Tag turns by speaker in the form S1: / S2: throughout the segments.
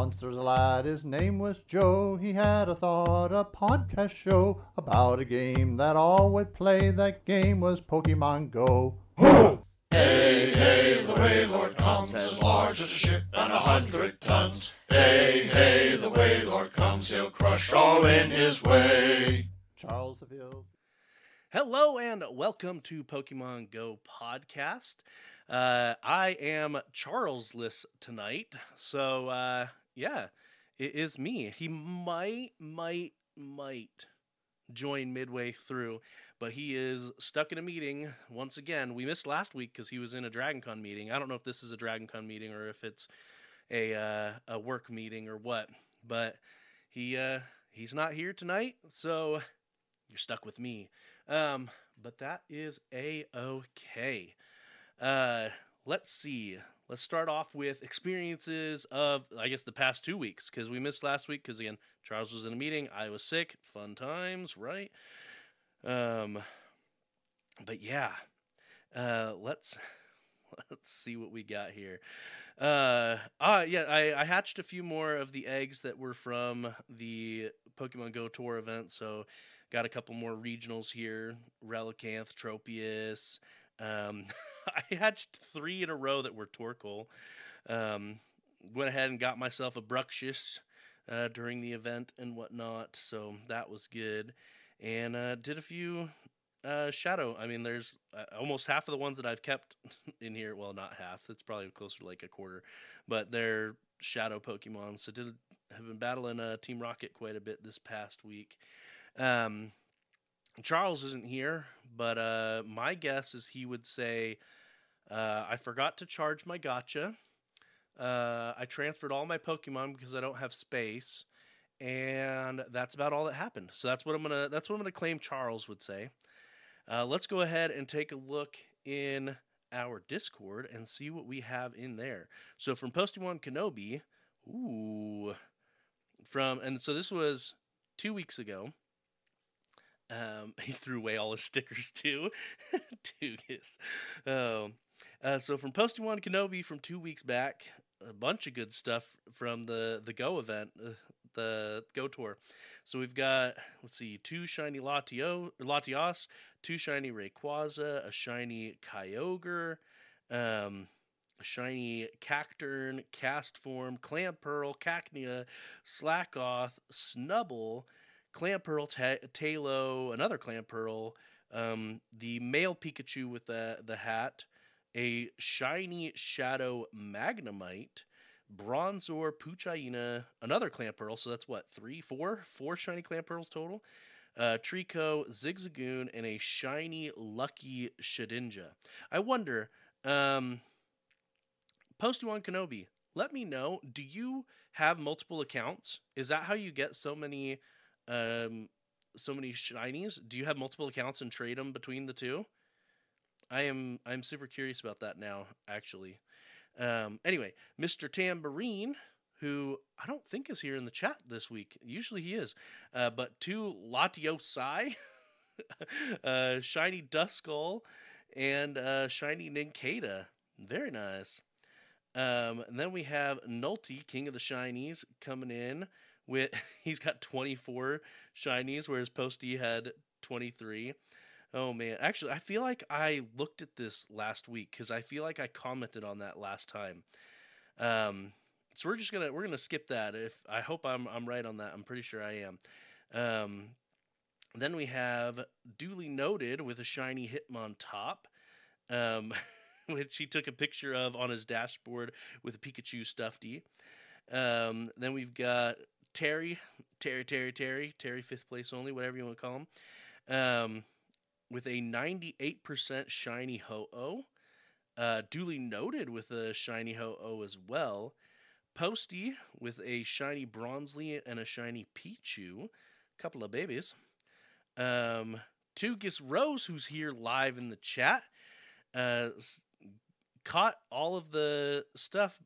S1: Once there's a lad, his name was Joe. He had a thought, a podcast show about a game that all would play. That game was Pokemon Go.
S2: Hey, hey, the Wailord comes as large as a ship and a hundred tons. Hey, hey, the Wailord comes, he'll crush all in his way.
S1: Charles Seville.
S3: Hello and welcome to Pokemon Go podcast. Uh, I am Charlesless tonight, so uh, yeah, it is me. He might, might, might join midway through, but he is stuck in a meeting once again. We missed last week because he was in a DragonCon meeting. I don't know if this is a DragonCon meeting or if it's a uh, a work meeting or what, but he uh, he's not here tonight, so you're stuck with me. Um, but that is a okay. Uh, let's see. Let's start off with experiences of, I guess, the past two weeks because we missed last week because again, Charles was in a meeting, I was sick. Fun times, right? Um, but yeah, uh, let's let's see what we got here. Uh, ah, yeah, I, I hatched a few more of the eggs that were from the Pokemon Go Tour event, so got a couple more regionals here. Relicanth, Tropius. Um, I hatched three in a row that were Torkoal. Um, went ahead and got myself a Bruxish uh, during the event and whatnot, so that was good. And uh, did a few uh, Shadow. I mean, there's uh, almost half of the ones that I've kept in here. Well, not half. It's probably closer to like a quarter, but they're Shadow Pokemon. So did have been battling uh, Team Rocket quite a bit this past week. Um, Charles isn't here, but uh, my guess is he would say, uh, I forgot to charge my gotcha. Uh, I transferred all my Pokemon because I don't have space, and that's about all that happened. So that's what I'm gonna that's what I'm gonna claim Charles would say. Uh, let's go ahead and take a look in our Discord and see what we have in there. So from Posty1 Kenobi, ooh, from and so this was two weeks ago. Um, he threw away all his stickers too. Dugas. Um, uh, so from Posty One Kenobi from two weeks back, a bunch of good stuff from the the Go event, uh, the Go tour. So we've got let's see, two shiny Latio, Latios, two shiny Rayquaza, a shiny Kyogre, um, a shiny Cacturne, Castform, Clamperl, Cacnea, Slakoth, Snubbull, Clamperl, Ta- Taillow, another Clamperl, um, the male Pikachu with the the hat, a shiny Shadow Magnemite, Bronzor, Poochyena, another Clamperl. So that's what three, four, four shiny Clamperls total. Uh, Treecko, Zigzagoon, and a shiny Lucky Shedinja. I wonder, um, Posty One Kenobi, let me know. Do you have multiple accounts? Is that how you get so many? Um, so many shinies. Do you have multiple accounts and trade them between the two? I am I'm super curious about that now. Actually, um, anyway, Mr. Tambourine, who I don't think is here in the chat this week. Usually he is, uh, but two Latiosai, uh, shiny Duskull, and uh, shiny Nincada. Very nice. Um, and then we have Nulty, King of the Shinies, coming in with he's got 24 shinies whereas posty had 23 oh man. Actually i feel like i looked at this last week because i feel like i commented on that last time. Um so we're just gonna we're gonna skip that. If i hope i'm i'm right on that. I'm pretty sure i am. Um then we have duly noted with a shiny hitmontop um which he took a picture of on his dashboard with a pikachu stuffy. Um, then we've got Terry, Terry, Terry, Terry, Terry, fifth place only, whatever you want to call him, um, with a 98% shiny Ho Oh. Uh, duly noted with a shiny Ho Oh as well. Posty with a shiny Bronzely and a shiny Pichu. Couple of babies. Um, Tugis Rose, who's here live in the chat, uh, caught all of the stuff.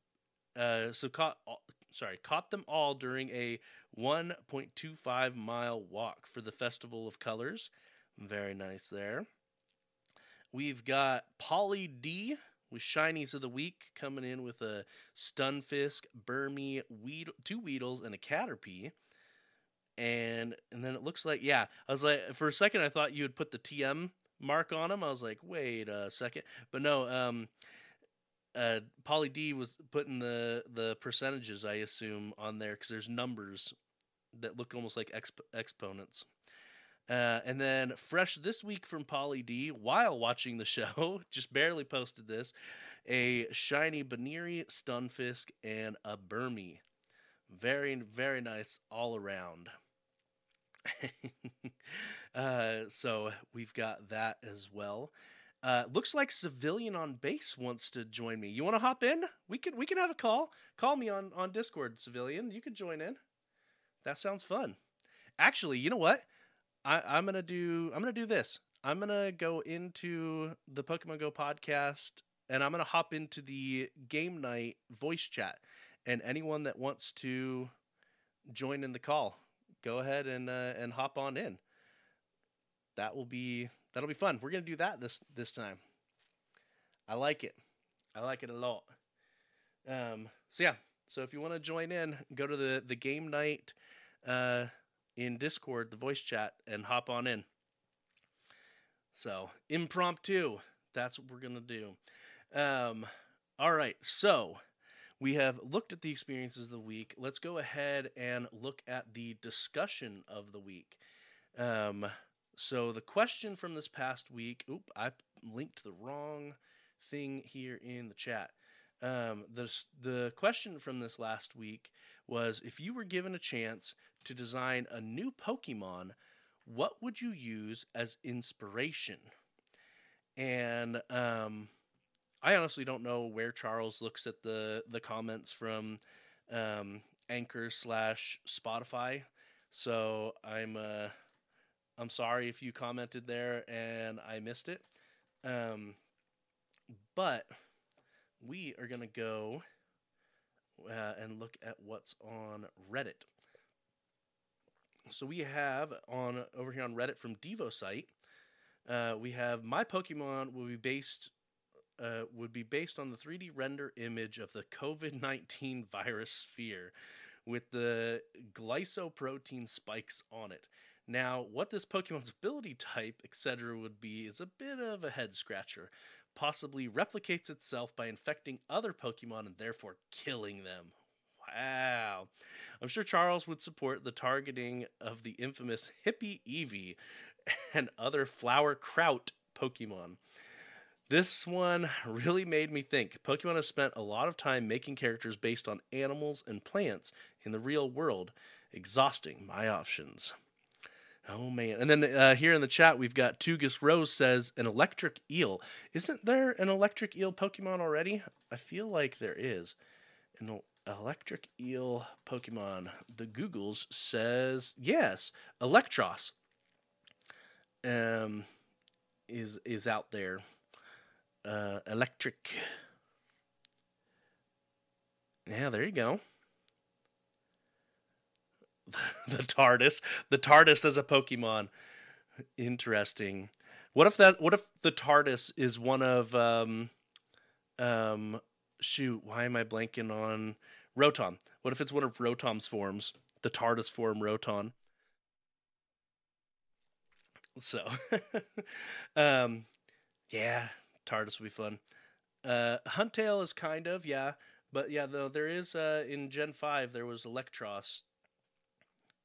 S3: Uh, so caught sorry, caught them all during a 1.25 mile walk for the Festival of Colors. Very nice there. We've got Polly D with shinies of the week coming in with a Stunfisk, Burmy, two Weedles, and a Caterpie. And and then it looks like yeah, I was like for a second I thought you would put the TM mark on them. I was like, wait a second, but no. Um, uh, Polly D was putting the the percentages I assume on there because there's numbers that look almost like exp- exponents. Uh, and then fresh this week from Polly D, while watching the show, just barely posted this, a shiny Baneri, Stunfisk, and a Burmy. Very, very nice all around. uh, so we've got that as well. Uh, looks like civilian on base wants to join me. You want to hop in? We can we can have a call. Call me on on Discord, civilian. You can join in. That sounds fun. Actually, you know what? I, I'm gonna do I'm gonna do this. I'm gonna go into the Pokemon Go podcast and I'm gonna hop into the game night voice chat. And anyone that wants to join in the call, go ahead and uh, and hop on in. That will be that'll be fun. We're gonna do that this this time. I like it. I like it a lot. Um, so yeah. So if you want to join in, go to the the game night uh, in Discord, the voice chat, and hop on in. So impromptu. That's what we're gonna do. Um, all right. So we have looked at the experiences of the week. Let's go ahead and look at the discussion of the week. Um, so the question from this past week. Oop, I linked the wrong thing here in the chat. Um, the the question from this last week was if you were given a chance to design a new Pokemon, what would you use as inspiration? And um, I honestly don't know where Charles looks at the the comments from um, Anchor slash Spotify. So I'm uh, I'm sorry if you commented there and I missed it. Um, but we are gonna go uh, and look at what's on Reddit. So we have on over here on Reddit from DevoSite, uh, we have my Pokemon will be based uh, would be based on the 3D render image of the COVID 19 virus sphere with the glycoprotein spikes on it. Now, what this Pokemon's ability type, etc., would be is a bit of a head scratcher. Possibly replicates itself by infecting other Pokemon and therefore killing them. Wow. I'm sure Charles would support the targeting of the infamous Hippie Eevee and other flower kraut Pokemon. This one really made me think. Pokemon has spent a lot of time making characters based on animals and plants in the real world, exhausting my options. Oh man! And then uh, here in the chat, we've got Tugus Rose says an electric eel. Isn't there an electric eel Pokemon already? I feel like there is. An electric eel Pokemon. The Googles says yes, Eelektross. Um, is is out there. Uh, electric. Yeah, there you go. the TARDIS. The TARDIS as a Pokemon. Interesting. What if that? What if the TARDIS is one of um, um, shoot? Why am I blanking on Rotom? What if it's one of Rotom's forms? The TARDIS form Rotom. So, um, yeah, TARDIS would be fun. Uh, Huntail is kind of yeah, but yeah, though there is uh in Gen five there was Eelektross.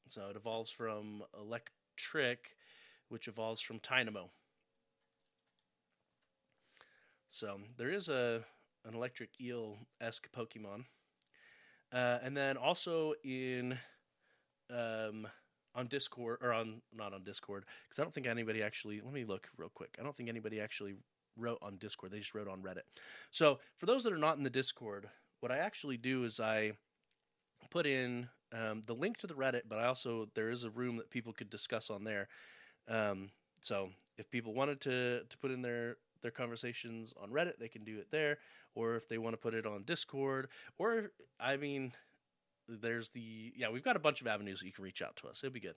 S3: So it evolves from Eelektrik, which evolves from Tynamo. So there is a an electric eel esque Pokemon. Uh, and then also in um, on Discord or on not on Discord because I don't think anybody actually. Let me look real quick. I don't think anybody actually wrote on Discord. They just wrote on Reddit. So for those that are not in the Discord, what I actually do is I put in um, the link to the Reddit, but I also there is a room that people could discuss on there. Um, so if people wanted to to put in their their conversations on Reddit, they can do it there. Or if they want to put it on Discord, or I mean, there's the yeah, we've got a bunch of avenues that you can reach out to us. It'll be good.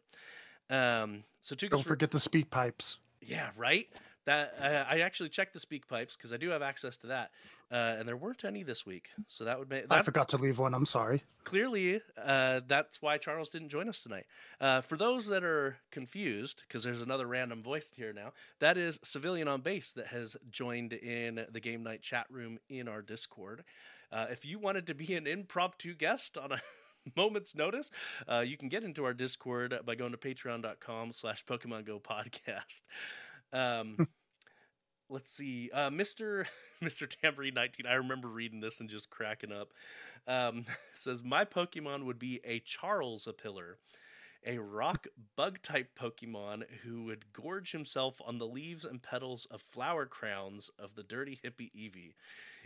S3: Um, so Tugas
S4: Don't forget the speak pipes.
S3: yeah, right. That uh, I actually checked the speak pipes because I do have access to that. Uh, and there weren't any this week. So that would make
S4: I forgot to leave one. I'm sorry.
S3: clearly uh, that's why Charles didn't join us tonight. Uh, for those that are confused, because there's another random voice here now, that is Civilian on Base that has joined in the game night chat room in our Discord. Uh, if you wanted to be an impromptu guest on a moment's notice, uh, you can get into our Discord by going to patreon.com slash Pokemon Go podcast. Um, let's see. Uh, Mr. Mr. Tambourine 19, I remember reading this and just cracking up. Um, says, My Pokemon would be a Charles a pillar a rock bug type Pokemon who would gorge himself on the leaves and petals of flower crowns of the dirty hippie Eevee.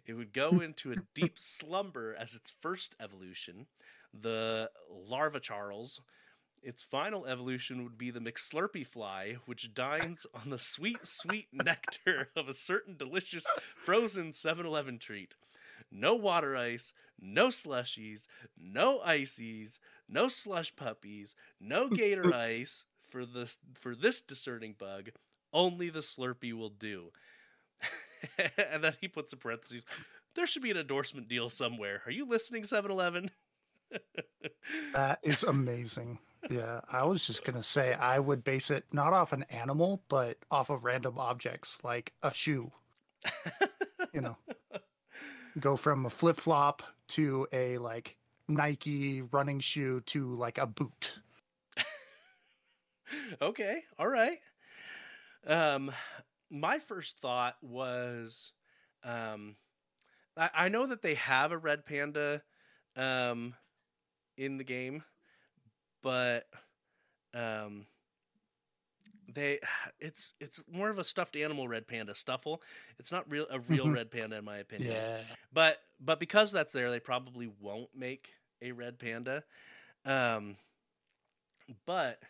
S3: It would go into a deep slumber as its first evolution, the Larva Charles. Its final evolution would be the McSlurpy fly, which dines on the sweet, sweet nectar of a certain delicious frozen 7 Eleven treat. No water ice, no slushies, no ices, no slush puppies, no gator ice for this for this discerning bug. Only the Slurpee will do. and then he puts in parentheses, there should be an endorsement deal somewhere. Are you listening, 7 Eleven?
S4: That is amazing. Yeah, I was just gonna say I would base it not off an animal, but off of random objects like a shoe. you know, go from a flip flop to a like Nike running shoe to like a boot.
S3: okay, all right. Um, my first thought was, um, I, I know that they have a red panda, um, in the game, but, um, they it's it's more of a stuffed animal red panda stuffle. It's not real a real
S4: Mhm.
S3: red panda in my opinion.
S4: Yeah.
S3: But but because that's there, they probably won't make a red panda. Um, but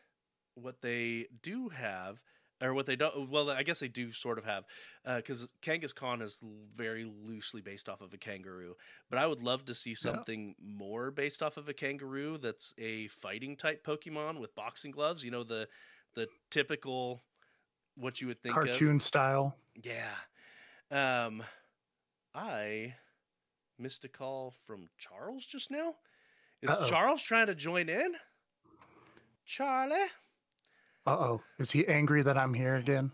S3: what they do have, or what they don't, well, I guess they do sort of have, because Kangaskhan is very loosely based off of a kangaroo. But I would love to see something more based off of a kangaroo that's a fighting type Pokemon with boxing gloves. You know the the typical what you would think of.
S4: Cartoon style.
S3: Yeah. Um I missed a call from Charles just now. Is
S4: Uh-oh.
S3: Charles trying to join in? Charlie?
S4: Uh oh. Is he angry that I'm here again?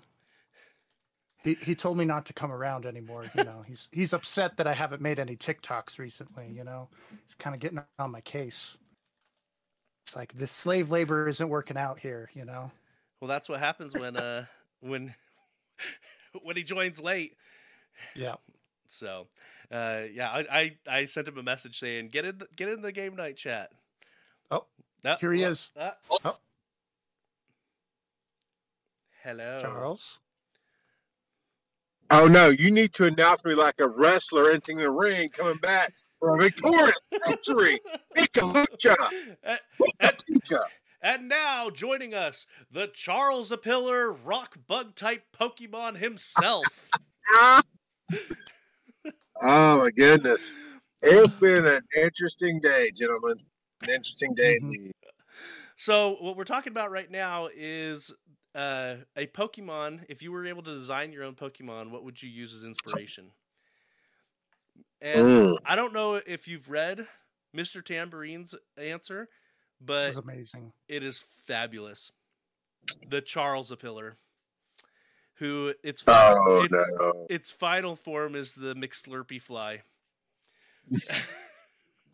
S4: He he told me not to come around anymore. You know, he's he's upset that I haven't made any TikToks recently. You know, he's kind of getting on my case. It's like this slave labor isn't working out here. You know.
S3: Well, that's what happens when uh when when he joins late.
S4: Yeah.
S3: So, uh yeah, I I, I sent him a message saying, "Get in the, get in the game night chat."
S4: Oh,
S3: Ah,
S4: here he
S3: oh,
S4: is.
S3: ah.
S4: Oh.
S3: Hello.
S4: Charles.
S5: Oh no, you need to announce me like a wrestler entering the ring, coming back for a victorious victory. Ika Lucha.
S3: And, and now joining us, the Charles Apillar rock bug type Pokemon himself.
S5: Oh my goodness. It's been an interesting day, gentlemen. An interesting day
S4: Mhm.
S5: indeed.
S3: so what we're talking about right now is uh, a Pokemon. If you were able to design your own Pokemon, what would you use as inspiration? And
S5: Mm.
S3: I don't know if you've read Mr. Tambourine's answer, but
S4: was amazing.
S3: it is fabulous. The Charles Apillar, who it's
S5: Oh
S3: it's,
S5: no.
S3: its final form is the McSlurpy fly.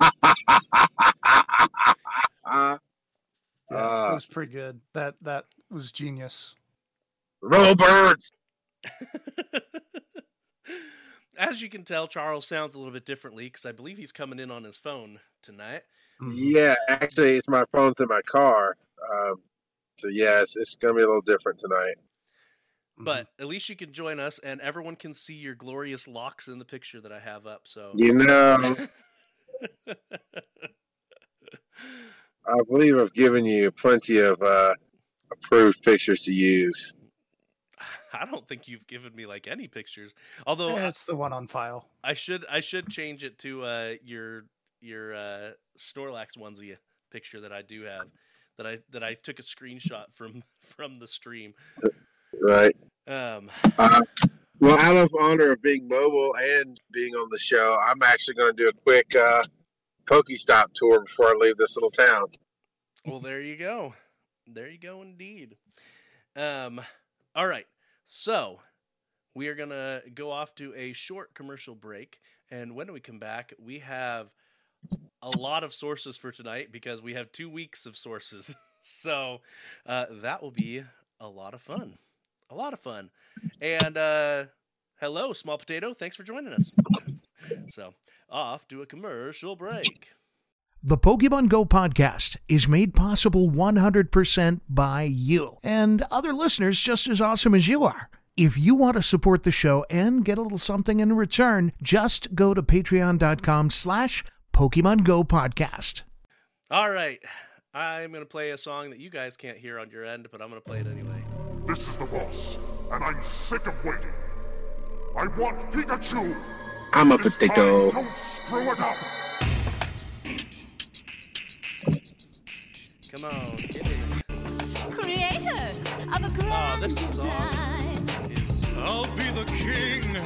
S5: Uh,
S4: Yeah,
S5: Uh,
S4: it was pretty good. That that was genius.
S5: roll birds.
S3: As you can tell, Charles sounds a little bit differently because I believe he's coming in on his phone tonight.
S4: Mhm.
S5: Yeah, actually, it's my phone's in my car. Um, so yeah, it's, it's gonna be a little different tonight.
S4: Mhm.
S3: But at least you can join us, and everyone can see your glorious locks in the picture that I have up. So
S5: You know, I believe I've given you plenty of uh, approved pictures to use.
S3: I don't think you've given me like any pictures. Although
S4: Yeah,
S3: I-
S4: it's the one on file.
S3: I should I should change it to uh, your your uh, Snorlax onesie picture that I do have that I that I took a screenshot from from the stream.
S5: Right.
S3: Um,
S5: Uh, Well, out of honor of being mobile and being on the show, I'm actually going to do a quick uh, Pokestop tour before I leave this little town.
S3: Well, there you go. There you go, indeed. Um, all right. So we are gonna go off to a short commercial break, and when we come back, we have a lot of sources for tonight because we have two weeks of sources. so uh, that will be a lot of fun. A lot of fun. And uh, hello, small potato. Thanks for joining us. So off to a commercial break.
S6: The Pokemon Go podcast is made possible 100% by you and other listeners just as awesome as you are. If you want to support the show and get a little something in return, just go to patreon.com slash Pokemon Go podcast.
S3: All right. I'm going to play a song that you guys can't hear on your end, but I'm going to play it anyway.
S7: This is the boss, and I'm sick of waiting. I want Pikachu.
S5: I'm a
S7: This
S5: potato.
S7: don't screw it up.
S3: Come on, get in.
S8: Creators of a ah, grand
S3: Oh, this song
S8: design.
S3: is
S9: I'll be the king.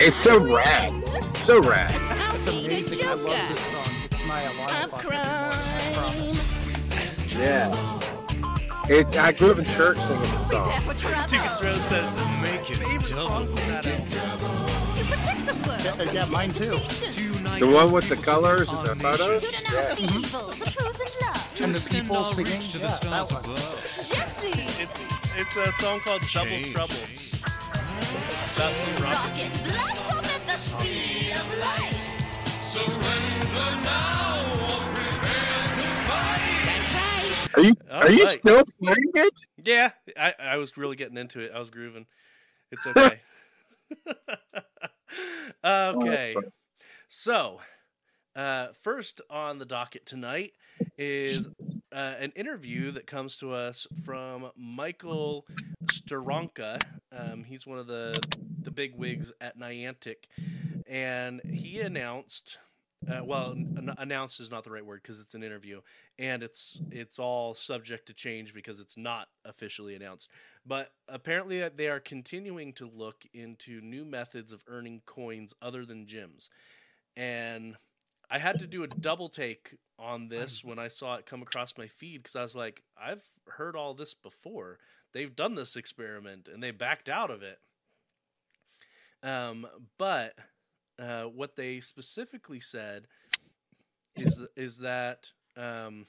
S5: It's so rad. It's so rad.
S8: I'll
S4: It's
S8: be the
S4: amazing. I love
S8: Joker
S4: this song. It's my alarm clock every morning, I promise.
S8: crime.
S5: Yeah. It's, I grew up in church singing this
S8: Prepare
S5: song.
S8: for trouble.
S3: Tickets Rose says this is my favorite song from that album.
S8: To protect the world.
S4: Yeah, yeah, mine too.
S5: The one with the colors and the photos?
S8: To denounce evil, to truth and
S4: the people singing,
S9: reach to the
S4: yeah,
S9: stars
S4: that one.
S8: Jesse,
S3: It's it's a song called Double
S9: Change.
S3: Trouble. That's some
S8: rocket blast off at the speed of light.
S9: Surrender now
S5: Are you
S3: All
S5: are you still playing it?
S3: Yeah, I, I was really getting into it. I was grooving. It's okay. okay. So, uh, first on the docket tonight is uh, an interview that comes to us from Michael Steranka. Um, he's one of the the big wigs at Niantic, and he announced. Uh, well, an- announced is not the right word because it's an interview, and it's it's all subject to change because it's not officially announced. But apparently, uh, they are continuing to look into new methods of earning coins other than gyms, and I had to do a double take on this when I saw it come across my feed because I was like, I've heard all this before. They've done this experiment and they backed out of it. Um, but uh, what they specifically said is is that um,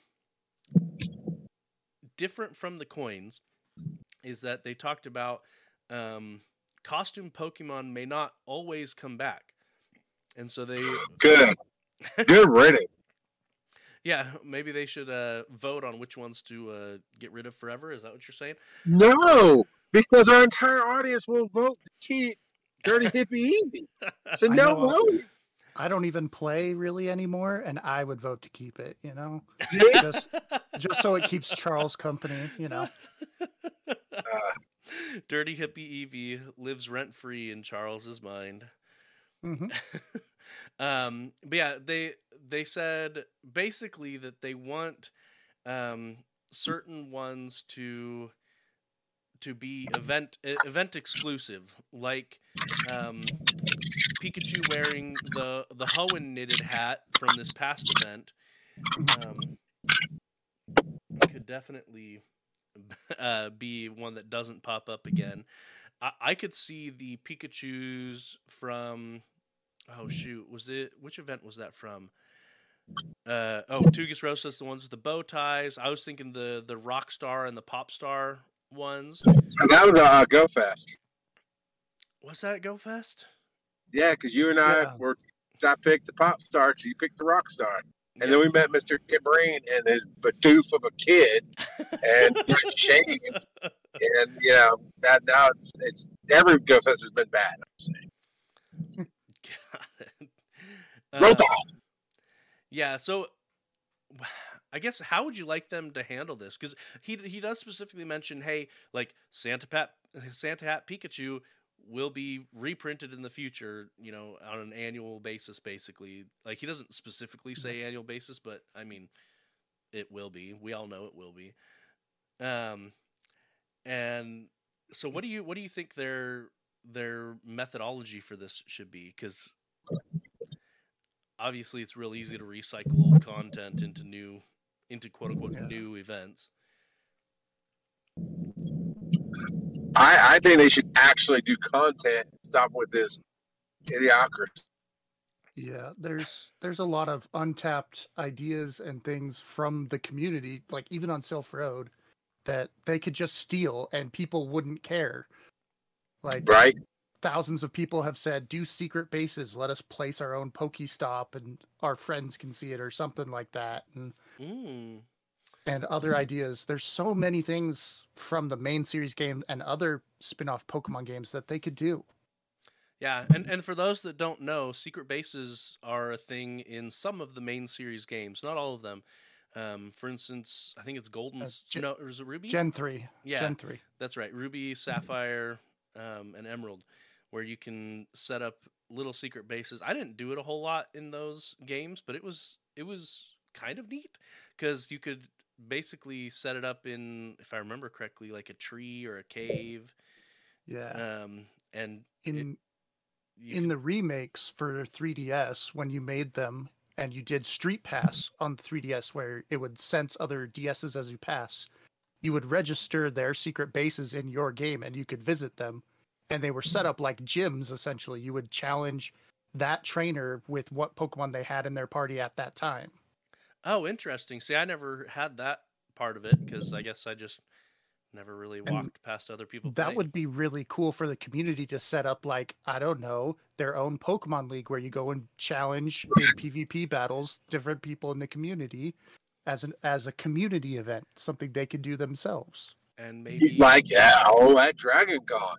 S3: different from the coins is that they talked about um, costume Pokemon may not always come back, and so they
S5: Good. Good riddance.
S3: yeah maybe they should uh, vote on which ones to uh, get rid of forever. Is that what you're saying?
S5: No, because our entire audience will vote to keep Dirty Hippie Easy. So no vote.
S4: I don't even play really anymore, and I would vote to keep it. You know, just just so it keeps Charles company. You know,
S3: Dirty hippie Eevee lives rent free in Charles's mind.
S4: hmm
S3: um, but yeah, they they said basically that they want um, certain ones to to be event event exclusive, like um, Pikachu wearing the the Hoenn knitted hat from this past event. Um, could definitely uh, be one that doesn't pop up again. I, I could see the Pikachu's from oh shoot, was it which event was that from? Uh oh, Tugus Rosas, the ones with the bow ties. I was thinking the the rock star and the Popstar ones.
S5: That was uh, Go Fest.
S3: Was that Go Fest?
S5: Yeah, because you and I
S4: Yeah.
S5: were. I picked the pop star, so you picked the rock star. And then we met Mr. Kid and his badoof of a kid and got shaved. And, you know, that now it's, it's every Go Fest has been bad. I'm saying.
S3: Got it. Uh,
S5: Tide.
S3: Yeah, so I guess how would you like them to handle this? Because he he does specifically mention, hey, like Santa Pat Santa Hat Pikachu will be reprinted in the future, you know, on an annual basis, basically. Like he doesn't specifically say annual basis, but I mean, it will be. We all know it will be. Um, and so what do you what do you think their their methodology for this should be because obviously it's real easy to recycle old content into new into quote unquote
S4: Yeah.
S3: new events.
S5: I, I think they should actually do content. Stop with this idiocracy.
S4: Yeah, there's there's a lot of untapped ideas and things from the community, like even on Sylph Road, that they could just steal and people wouldn't care. Like
S5: Right?
S4: Thousands of people have said, do secret bases, let us place our own Pokestop and our friends can see it or something like that. And
S3: Mm.
S4: and other ideas. There's so many things from the main series game and other spin-off Pokemon games that they could do.
S3: Yeah, and, and for those that don't know, secret bases are a thing in some of the main series games, not all of them. Um, for instance, I think it's Golden.
S4: Uh, Gen-
S3: no, is it Ruby?
S4: Gen 3.
S3: Yeah.
S4: Gen 3.
S3: That's right, Ruby, Sapphire, um, and Emerald, where you can set up little secret bases. I didn't do it a whole lot in those games, but it was it was kind of neat because you could basically set it up in, if I remember correctly, like a tree or a cave,
S4: Yeah.
S3: um, and
S4: in
S3: you
S4: in the remakes for 3DS when you made them and you did Street Pass on the 3DS where it would sense other DSs as you pass, you would register their secret bases in your game and you could visit them and they were set up like gyms essentially. You would challenge that trainer with what Pokemon they had in their party at that time.
S3: Oh, interesting. See, I never had that part of it because I guess I just never really
S4: And
S3: walked past other people.
S4: That
S3: playing.
S4: would be really cool for the community to set up like I don't know their own Pokemon League where you go and challenge in PvP battles different people in the community as an as a community event, something they could do themselves.
S3: and maybe
S5: Like, yeah, oh, that Dragon God.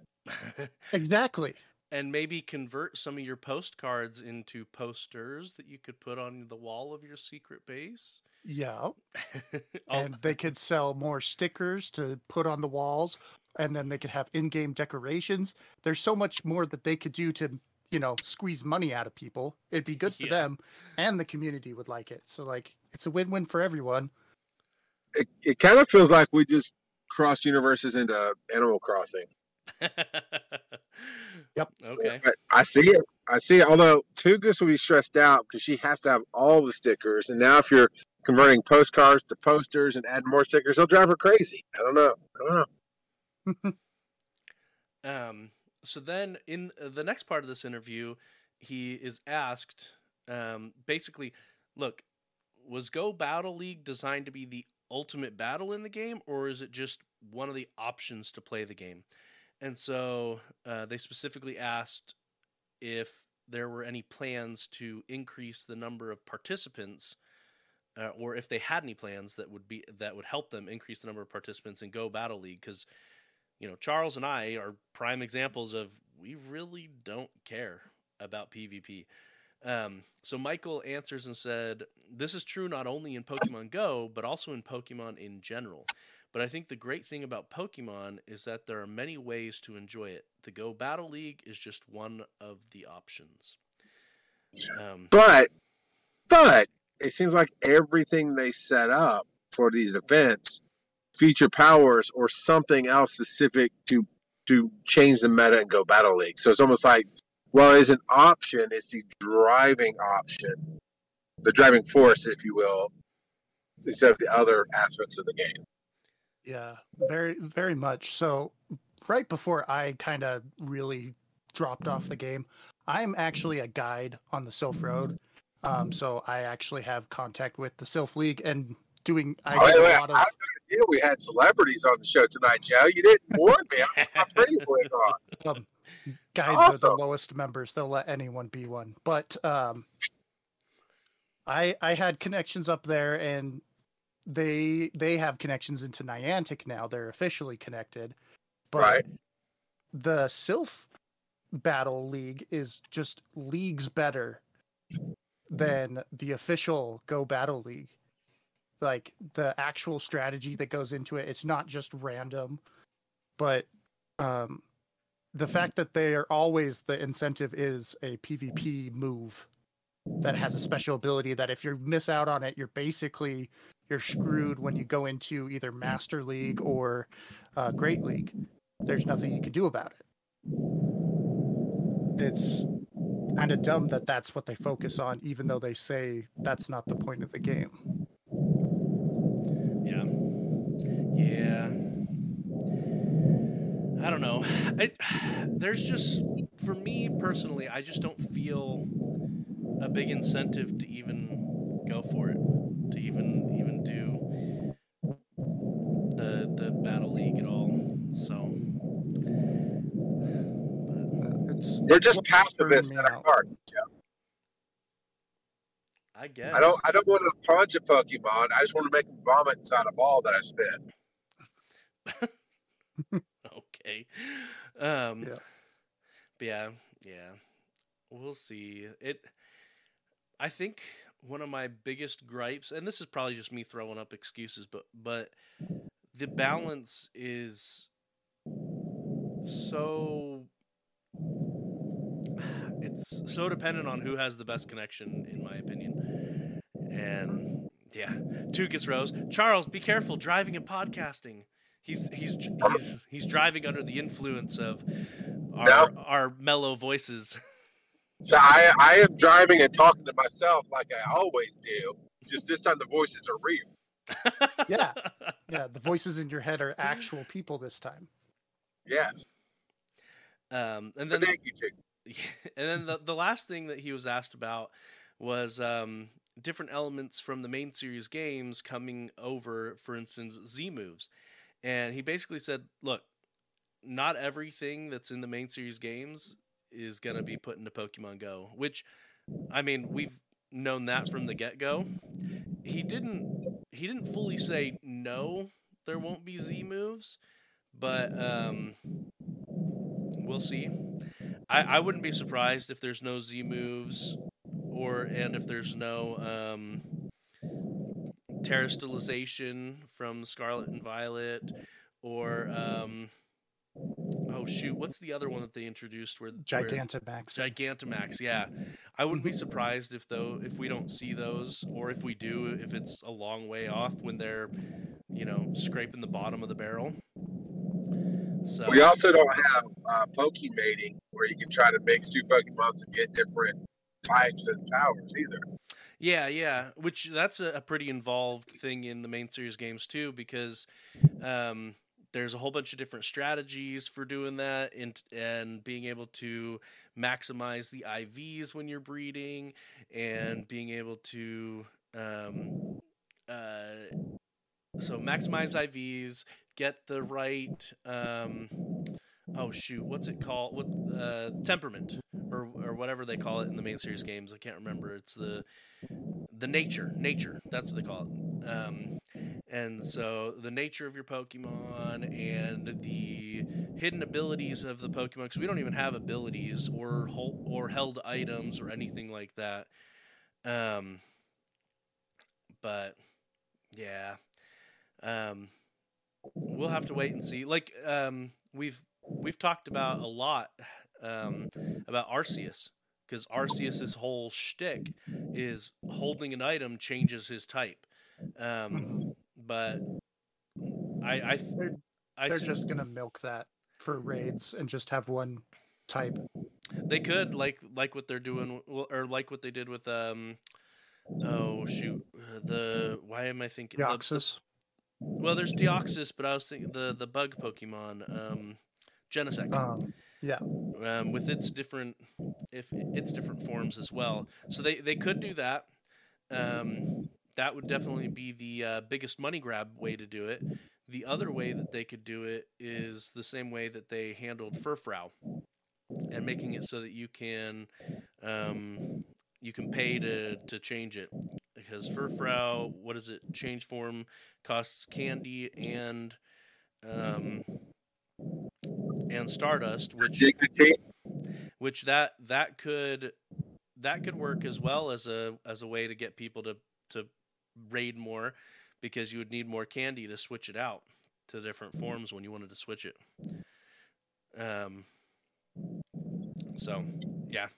S4: Exactly.
S3: and maybe convert some of your postcards into posters that you could put on the wall of your secret base.
S4: Yeah. And they could sell more stickers to put on the walls and then they could have in-game decorations. There's so much more that they could do to, you know, squeeze money out of people. It'd be good for
S3: Yeah.
S4: them and the community would like it. So like it's a win-win for everyone.
S5: It, it kind of feels like we just crossed universes into Animal Crossing.
S4: Yep.
S3: Okay.
S5: But I see it. I see it. Although Tugus will be stressed out because she has to have all the stickers. And now if you're converting postcards to posters and adding more stickers, they'll drive her crazy. I don't know. I don't know.
S3: Um, so then in uh, the next part of this interview, he is asked um, basically, look, was Go Battle League designed to be the ultimate battle in the game, or is it just one of the options to play the game? And so uh, they specifically asked if there were any plans to increase the number of participants. Uh, or if they had any plans that would be that would help them increase the number of participants in Go Battle League, because you know, Charles and I are prime examples of we really don't care about PvP. Um, so Michael answers and said, This is true not only in Pokemon Go, but also in Pokemon in general. But I think the great thing about Pokemon is that there are many ways to enjoy it. The Go Battle League is just one of the options. Um,
S5: But, but it seems like everything they set up for these events feature powers or something else specific to to change the meta and go battle league. So it's almost like, well, it's an option. It's the driving option, the driving force, if you will, instead of the other aspects of the game.
S4: Yeah, very very much. So right before I kind of really dropped off the game, I'm actually a guide on the Sylph Road. Um, so I actually have contact with the Sylph League and doing I
S5: Oh, wait,
S4: do
S5: wait,
S4: a lot of
S5: I knew we had celebrities on the show tonight, Joe. You didn't warn me. I'm for it. on.
S4: um, guides are the lowest members. They'll let anyone be one. But um, I I had connections up there, and they they have connections into Niantic now. They're officially connected. But
S5: Right.
S4: the Sylph Battle League is just leagues better than the official Go Battle League. Like the actual strategy that goes into it, it's not just random, but um, the fact that they are always the incentive is a PvP move that has a special ability that if you miss out on it, you're basically you're screwed when you go into either Master League or uh, Great League. There's nothing you can do about it. it's kind of dumb that that's what they focus on, even though they say that's not the point of the game.
S3: Yeah. Yeah. I don't know. I, there's just, for me personally, I just don't feel a big incentive to even go for it, to even even do the the battle league at all. So, but
S4: It's
S5: We're just
S4: what's
S5: pacifists at our heart. Jeff.
S3: I guess
S5: I don't. I don't want to punch a Pokemon. I just want to make them vomit inside a ball that I spit.
S3: okay. Um,
S4: Yeah.
S3: But yeah, yeah. We'll see. It. I think one of my biggest gripes, and this is probably just me throwing up excuses, but but the balance is so. It's so dependent on who has the best connection, in my opinion. And yeah, Tukas Rose, Charles, be careful driving and podcasting. He's he's he's he's driving under the influence of our
S5: No.
S3: our mellow voices.
S5: So I, I am driving and talking to myself like I always do. Just this time the voices are real.
S4: Yeah. Yeah, the voices in your head are actual people this time.
S5: Yes.
S3: Um, and
S5: But
S3: then
S5: thank you, Chick.
S3: and then the, the last thing that he was asked about was um, different elements from the main series games coming over, for instance, Z moves. And he basically said, look, not everything that's in the main series games is going to be put into Pokemon Go, which, I mean, we've known that from the get go. He didn't he didn't fully say no, there won't be Z moves, but um, we'll see. I, I wouldn't be surprised if there's no Z moves, or and if there's no um, Terastallization from Scarlet and Violet, or um, oh shoot, what's the other one that they introduced? Where where-
S4: Gigantamax.
S3: Gigantamax, yeah. I wouldn't be surprised if though if we don't see those, or if we do, if it's a long way off when they're, you know, scraping the bottom of the barrel. So
S5: We also don't have uh, Pokemating where you can try to mix two Pokemons and get different types and powers either.
S3: Yeah, yeah. Which that's a, a pretty involved thing in the main series games too, because um, there's a whole bunch of different strategies for doing that, and and being able to maximize the IVs when you're breeding, and being able to um, uh, so maximize IVs, get the right um, oh shoot, what's it called? What uh, temperament or or whatever they call it in the main series games? I can't remember. It's the the nature, nature. That's what they call it. Um, and so the nature of your Pokemon and the hidden abilities of the Pokemon, because we don't even have abilities or hol- or held items or anything like that. Um, but yeah, um, we'll have to wait and see. Like um, we've we've talked about a lot um, about Arceus because Arceus's whole shtick is holding an item changes his type. Um, but I I
S4: They're,
S3: I
S4: they're just going to milk that for raids and just have one type.
S3: they could like like what they're doing or like what they did with um oh shoot the why am I thinking the- the- well, there's Deoxys, but I was thinking the the bug Pokemon, um, Genesect.
S4: Um, yeah.
S3: um, with its different if its different forms as well. So they they could do that. Um, that would definitely be the uh, biggest money grab way to do it. The other way that they could do it is the same way that they handled Furfrou, and making it so that you can um, you can pay to to change it because Furfrou, what is it? Change form costs candy and um, and Stardust, which which that that could that could work as well as a as a way to get people to to raid more because you would need more candy to switch it out to different forms when you wanted to switch it. Um so yeah.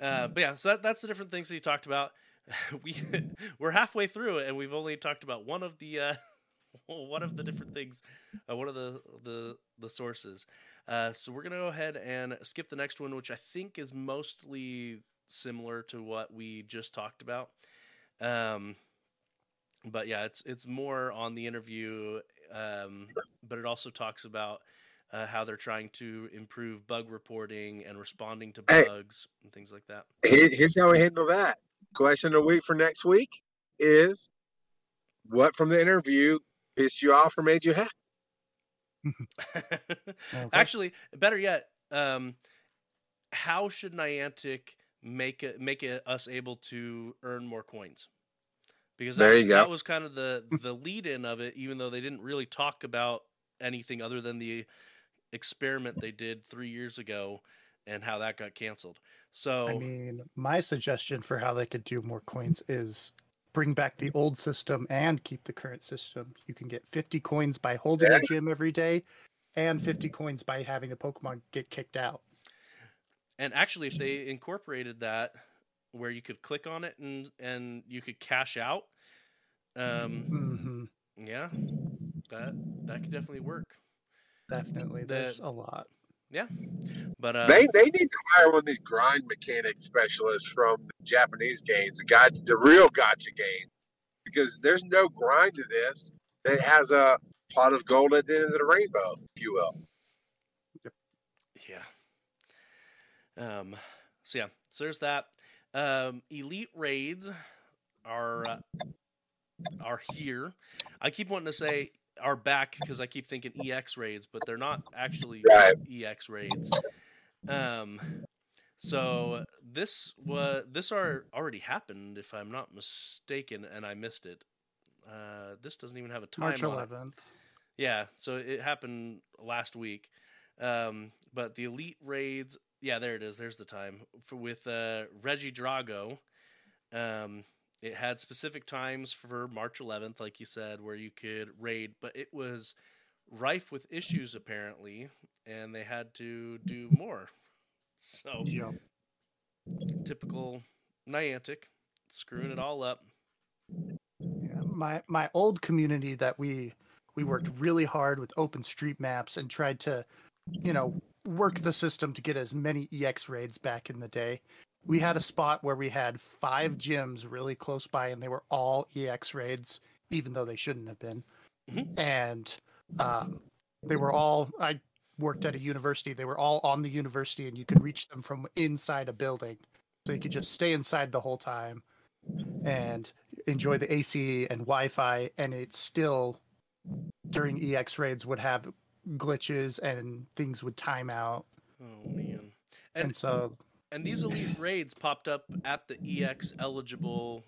S3: Uh but yeah so that, that's the different things that you talked about. We we're halfway through it and we've only talked about one of the uh one of the different things uh, one of the the the sources Uh, so we're gonna go ahead and skip the next one, which I think is mostly similar to what we just talked about. Um, but yeah, it's it's more on the interview, um, but it also talks about uh, how they're trying to improve bug reporting and responding to
S5: Hey.
S3: bugs and things like that.
S5: Here's how we handle that. Question of the week for next week is what from the interview pissed you off or made you happy?
S3: Actually, better yet, um, how should Niantic make it make it us able to earn more coins? Because that,
S5: There you go.
S3: that was kind of the the lead in of it, even though they didn't really talk about anything other than the experiment they did three years ago and how that got canceled. So
S4: I mean, my suggestion for how they could do more coins is bring back the old system and keep the current system. You can get 50 coins by holding
S5: Yeah.
S4: a gym every day and 50 coins by having a Pokemon get kicked out.
S3: And actually, if they incorporated that, where you could click on it and and you could cash out, um,
S4: hmm
S3: yeah, that that could definitely work.
S4: Definitely.
S3: The-
S4: There's a lot.
S3: Yeah, but uh,
S5: they they need to hire one of these grind mechanic specialists from the Japanese games, the gacha, the real gacha game, because there's no grind to this It has a pot of gold at the end of the rainbow, if you will.
S3: yeah. Um. So yeah, so there's that. Um, elite raids are uh, are here. I keep wanting to say are back because I keep thinking EX raids, but they're not actually
S5: Right.
S3: EX raids. Um, so this was this are already happened if I'm not mistaken, and I missed it. Uh, this doesn't even have a time
S4: March
S3: on it.
S4: 11th.
S3: Yeah, so it happened last week. Um, but the elite raids, yeah, there it is. There's the time for with uh, Regidrago. Um, it had specific times for March 11th, like you said, where you could raid, but it was rife with issues apparently, and they had to do more. So typical Niantic, screwing it all up.
S4: Yeah, my my old community that we we worked really hard with open street maps and tried to, you know, work the system to get as many EX raids back in the day. We had a spot where we had five gyms really close by, and they were all EX raids, even though they shouldn't have been.
S3: Mhm.
S4: And um, they were all. I worked at a university. They were all on the university, and you could reach them from inside a building. So you could just stay inside the whole time and enjoy the AC and Wi-Fi, and it still during EX raids would have glitches and things would time out,
S3: Oh man.
S4: and,
S3: And
S4: so
S3: and these elite raids popped up at the EX eligible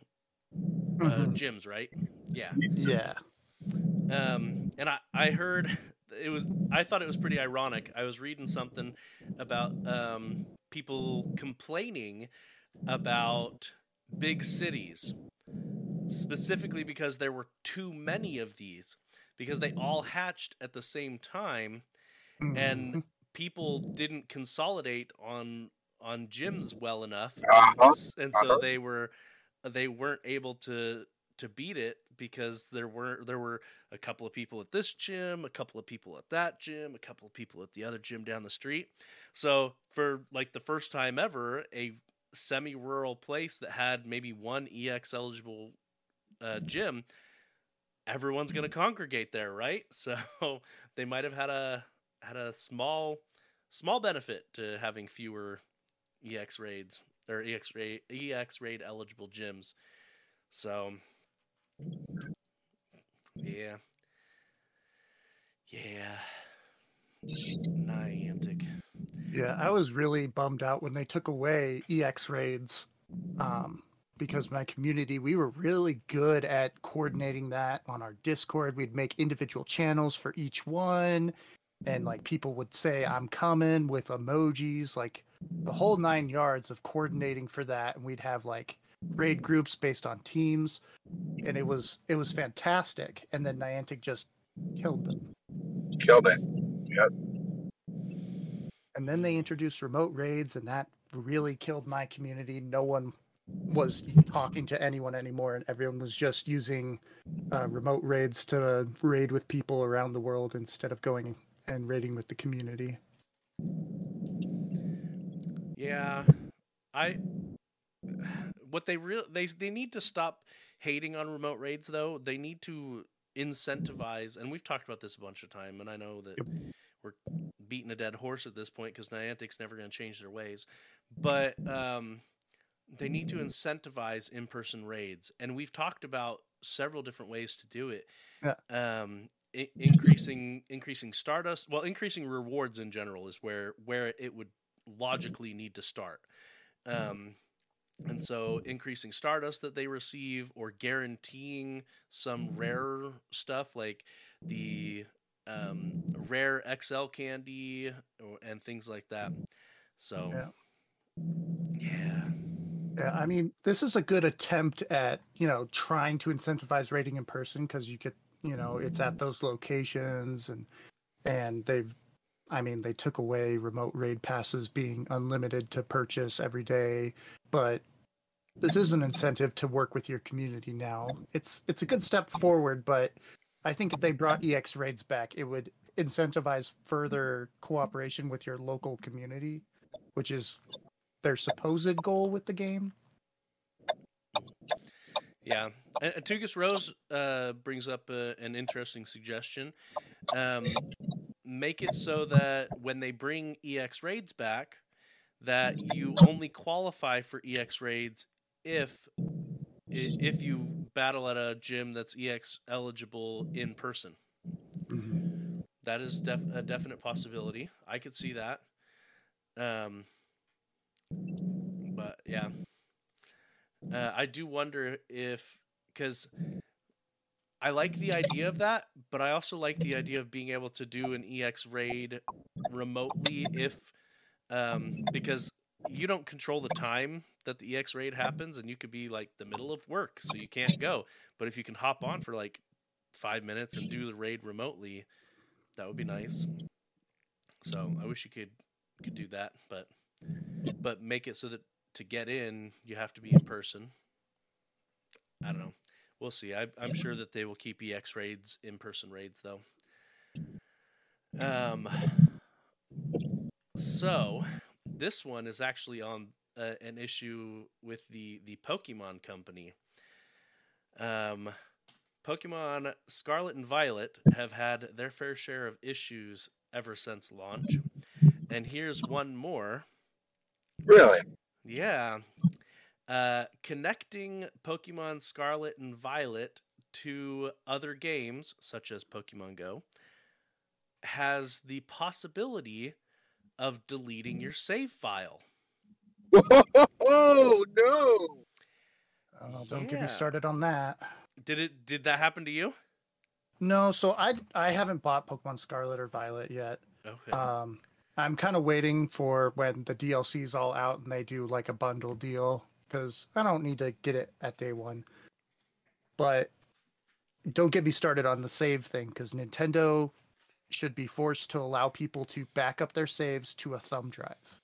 S3: uh,
S4: Mhm.
S3: gyms, right? Yeah.
S4: yeah,
S3: Um, and I, I heard it was I thought it was pretty ironic. I was reading something about um, people complaining about big cities, specifically because there were too many of these, because they all hatched at the same time, and people didn't consolidate on on gyms well enough,
S5: Uh-huh.
S3: And so they were they weren't able to to beat it because there were there were a couple of people at this gym, a couple of people at that gym, a couple of people at the other gym down the street. So for like the first time ever, a semi-rural place that had maybe one EX eligible uh, gym, everyone's going to congregate there, right? So they might have had a had a small small benefit to having fewer EX raids or EX raid EX raid eligible gyms. So yeah. Yeah. Niantic.
S4: yeah. I was really bummed out when they took away EX raids, um, because my community we were really good at coordinating that on our Discord. We'd make individual channels for each one, and like people would say I'm coming with emojis, like the whole nine yards of coordinating for that, and we'd have like raid groups based on teams, and it was it was fantastic. And then Niantic just killed them.
S5: Killed it.
S4: And then they introduced remote raids, and that really killed my community. No one was talking to anyone anymore, and everyone was just using uh, remote raids to raid with people around the world instead of going and raiding with the community.
S3: Yeah, I. What they real they they need to stop hating on remote raids though. They need to incentivize, and we've talked about this a bunch of time, and I know that we're beating a dead horse at this point because Niantic's never going to change their ways, but um, they need to incentivize in-person raids, and we've talked about several different ways to do it.
S4: Yeah.
S3: Um, i- increasing increasing stardust, well, increasing rewards in general is where where it would logically need to start. Um, and so increasing stardust that they receive or guaranteeing some rare stuff like the um, rare XL candy or, and things like that. So
S4: Yeah.
S3: yeah.
S4: Yeah, I mean, this is a good attempt at, you know, trying to incentivize rating in person because you get, you know, it's at mm-hmm. those locations and and they've I mean, they took away remote raid passes being unlimited to purchase every day, but this is an incentive to work with your community now. It's it's a good step forward, but I think if they brought EX raids back, it would incentivize further cooperation with your local community, which is their supposed goal with the game.
S3: Yeah, and Atugus Rose uh, brings up uh, an interesting suggestion. Um, make it so that when they bring EX raids back, that you only qualify for EX raids if if you battle at a gym that's EX eligible in person. That is def- a definite possibility. I could see that. Um, but yeah, uh, I do wonder if because I like the idea of that, but I also like the idea of being able to do an EX raid remotely if um, because you don't control the time that the EX raid happens, and you could be like the middle of work, so you can't go. But if you can hop on for like five minutes and do the raid remotely, that would be nice. So I wish you could could do that, but but make it so that to get in you have to be in person. I don't know. We'll see. I, I'm sure that they will keep EX raids in person raids though. Um. So this one is actually on uh, an issue with the the Pokemon Company. Um, Pokemon Scarlet and Violet have had their fair share of issues ever since launch, and here's one more.
S5: Really?
S3: Yeah. Uh, connecting Pokemon Scarlet and Violet to other games, such as Pokemon Go, has the possibility of deleting your save file.
S5: Oh no!
S4: Oh, don't get
S3: Yeah.
S4: me started on that.
S3: Did it? Did that happen to you?
S4: No, so I I haven't bought Pokemon Scarlet or Violet yet.
S3: Okay.
S4: Um, I'm kind of waiting for when the DLC's all out and they do like a bundle deal because I don't need to get it at day one. But don't get me started on the save thing because Nintendo should be forced to allow people to back up their saves to a thumb drive.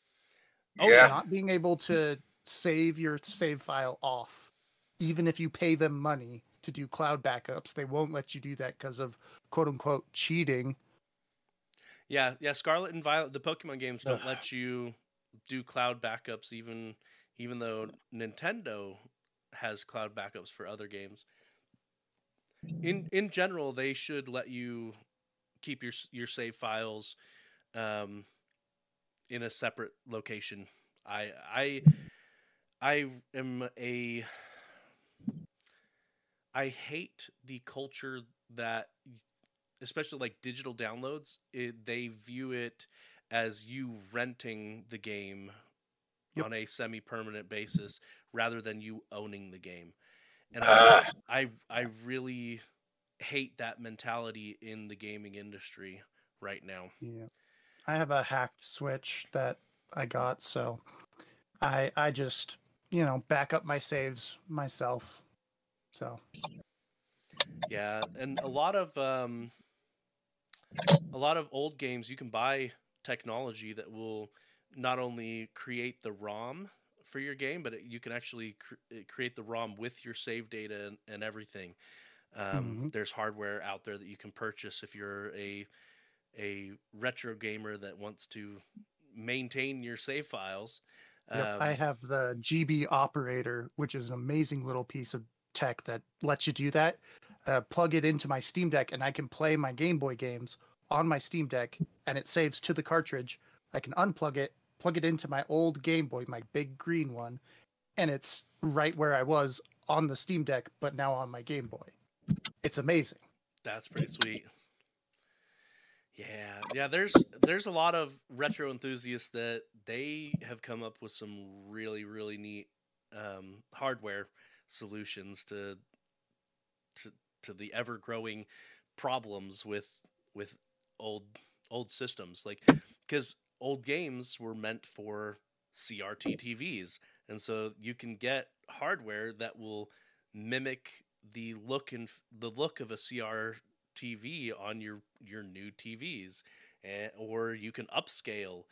S3: Oh,
S5: yeah.
S4: Not being able to save your save file off, even if you pay them money to do cloud backups, they won't let you do that because of quote unquote cheating.
S3: Yeah, yeah. Scarlet and Violet, the Pokemon games don't let you do cloud backups, even even though Nintendo has cloud backups for other games. In in general, they should let you keep your your save files um, in a separate location. I I I am a I hate the culture that especially like digital downloads, it, they view it as you renting the game
S4: Yep.
S3: on a semi-permanent basis rather than you owning the game. And. I, I I really hate that mentality in the gaming industry right now.
S4: Yeah. I have a hacked switch that I got, so I I just, you know, back up my saves myself. So
S3: Yeah, and a lot of um, a lot of old games you can buy technology that will not only create the ROM for your game, but it, you can actually cr- uh, create the ROM with your save data and, and everything. Um, There's hardware out there that you can purchase if you're a a retro gamer that wants to maintain your save files.
S4: Yep,
S3: Um,
S4: I have the GB operator, which is an amazing little piece of tech that lets you do that. Uh, plug it into my Steam Deck, and I can play my Game Boy games on my Steam Deck, and it saves to the cartridge. I can unplug it, plug it into my old Game Boy, my big green one, and it's right where I was on the Steam Deck, but now on my Game Boy. It's amazing.
S3: That's pretty sweet. Yeah, yeah. There's there's a lot of retro enthusiasts that they have come up with some really really neat um, hardware solutions to to to the ever growing problems with with old old systems like because old games were meant for CRT TVs and so you can get hardware that will mimic the look and the look of a CR TV on your your new TVs, and, or you can upscale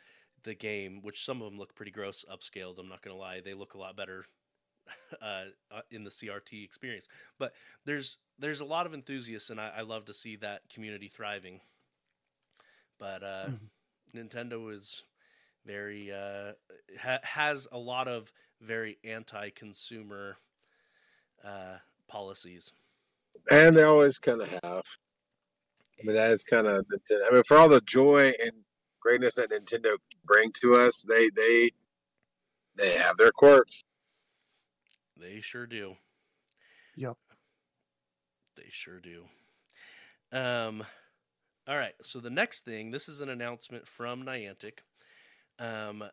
S3: the game, which some of them look pretty gross upscaled. I'm not gonna lie, they look a lot better uh, uh, in the CRT experience. But there's there's a lot of enthusiasts, and I, I love to see that community thriving. But uh, Nintendo is very uh, ha- has a lot of very anti-consumer uh, policies.
S5: and they always kind of have. I mean, that is kind of. I mean, for all the joy and greatness that Nintendo bring to us, they they they have their quirks.
S3: They sure do.
S4: Yep.
S3: They sure do. Um, all right. So the next thing, this is an announcement from Niantic. Um,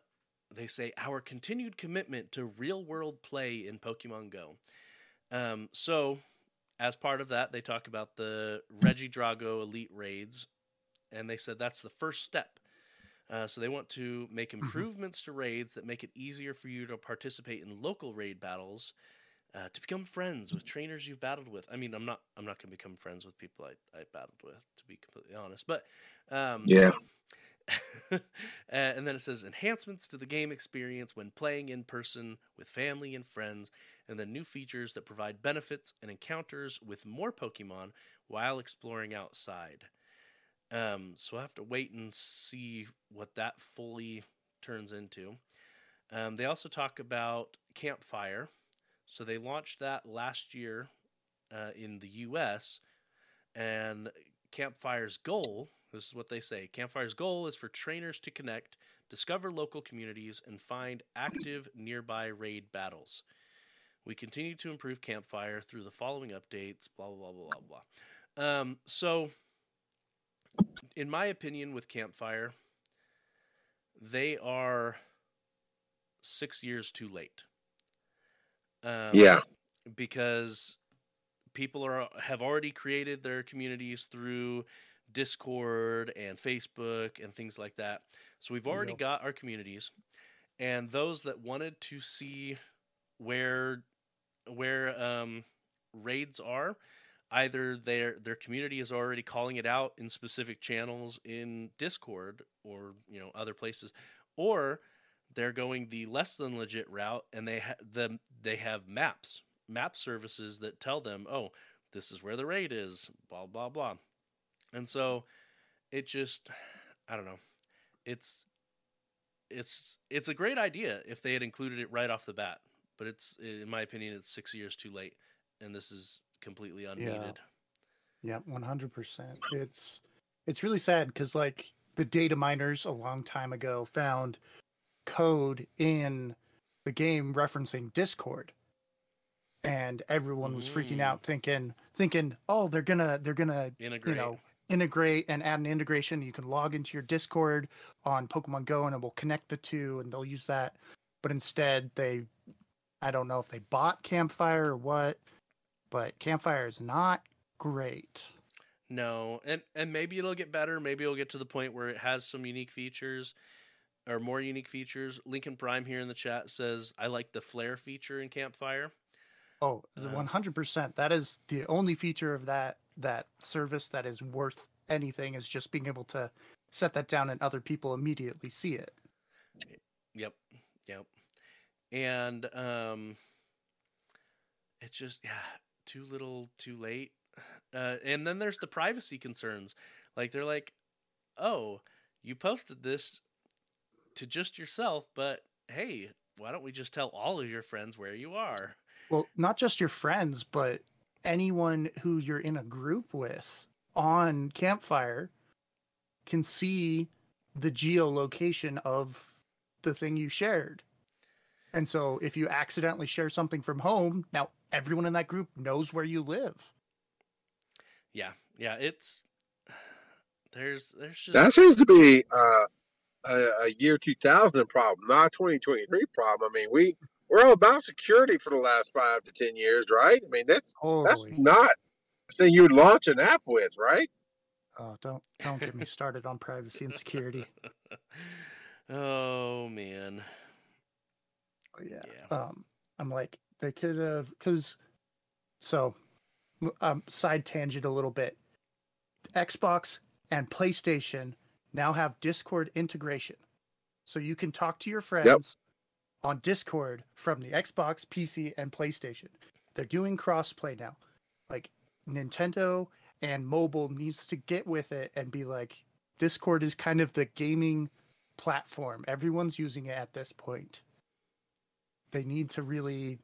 S3: they say our continued commitment to real world play in Pokemon Go. Um, so as part of that, they talk about the Regidrago Elite raids, and they said that's the first step. Uh, so they want to make improvements to raids that make it easier for you to participate in local raid battles, uh, to become friends with trainers you've battled with. I mean, I'm not I'm not going to become friends with people I, I battled with, to be completely honest. But um,
S5: Yeah.
S3: uh, and then it says enhancements to the game experience when playing in person with family and friends, and then new features that provide benefits and encounters with more Pokemon while exploring outside. Um, so I have to wait and see what that fully turns into. Um, they also talk about Campfire. So they launched that last year uh, in the U.S. And Campfire's goal this is what they say Campfire's goal is for trainers to connect, discover local communities, and find active nearby raid battles. We continue to improve Campfire through the following updates, blah, blah, blah, blah, blah. Um, so, in my opinion, with Campfire, they are six years too late. Um,
S5: Yeah.
S3: because people are have already created their communities through Discord and Facebook and things like that. So we've already
S4: Yep.
S3: got our communities, and those that wanted to see where where um, raids are, either their their community is already calling it out in specific channels in Discord or you know other places, or they're going the less than legit route and they ha- the they have maps map services that tell them oh this is where the raid is blah blah blah. And so it just i don't know. It's it's it's a great idea if they had included it right off the bat but it's in my opinion it's six years too late and this is completely unneeded
S4: Yeah, one hundred percent. It's it's really sad because like the data miners a long time ago found code in the game referencing Discord, and everyone was freaking
S3: Mm.
S4: out, thinking thinking, oh, they're gonna they're gonna
S3: integrate
S4: you know integrate and add an integration. You can log into your Discord on Pokemon Go, and it will connect the two, and they'll use that. But instead, they I don't know if they bought Campfire or what, but Campfire is not great.
S3: No, and and maybe it'll get better. Maybe it'll get to the point where it has some unique features or more unique features. Lincoln Prime here in the chat says I like the flare feature in Campfire.
S4: Oh,
S3: Uh,
S4: one hundred percent. That is the only feature of that that service that is worth anything is just being able to set that down and other people immediately see it.
S3: Yep, yep. And um, it's just yeah, too little, too late. Uh, and then there's the privacy concerns. Like they're like, oh, you posted this to just yourself, but hey, why don't we just tell all of your friends where you are?
S4: Well, not just your friends, but anyone who you're in a group with on Campfire can see the geolocation of the thing you shared. And so if you accidentally share something from home, now everyone in that group knows where you live.
S3: Yeah, yeah, it's there's there's just
S5: That seems to be uh, a, a year 2000 problem, not 2023 problem. I mean, we we're all about security for the last five to ten years, right? I mean, that's that's not the thing you would launch an app with, right?
S4: Oh, don't don't get me started on privacy and security.
S3: oh man.
S4: But yeah.
S3: Yeah.
S4: Um, I'm like they could have because so l- um side tangent a little bit. Xbox and PlayStation now have Discord integration, so you can talk to your friends on Discord from the Xbox, PC, and PlayStation. They're doing crossplay now. Like Nintendo and mobile needs to get with it and be like, Discord is kind of the gaming platform. Everyone's using it at this point. They need to really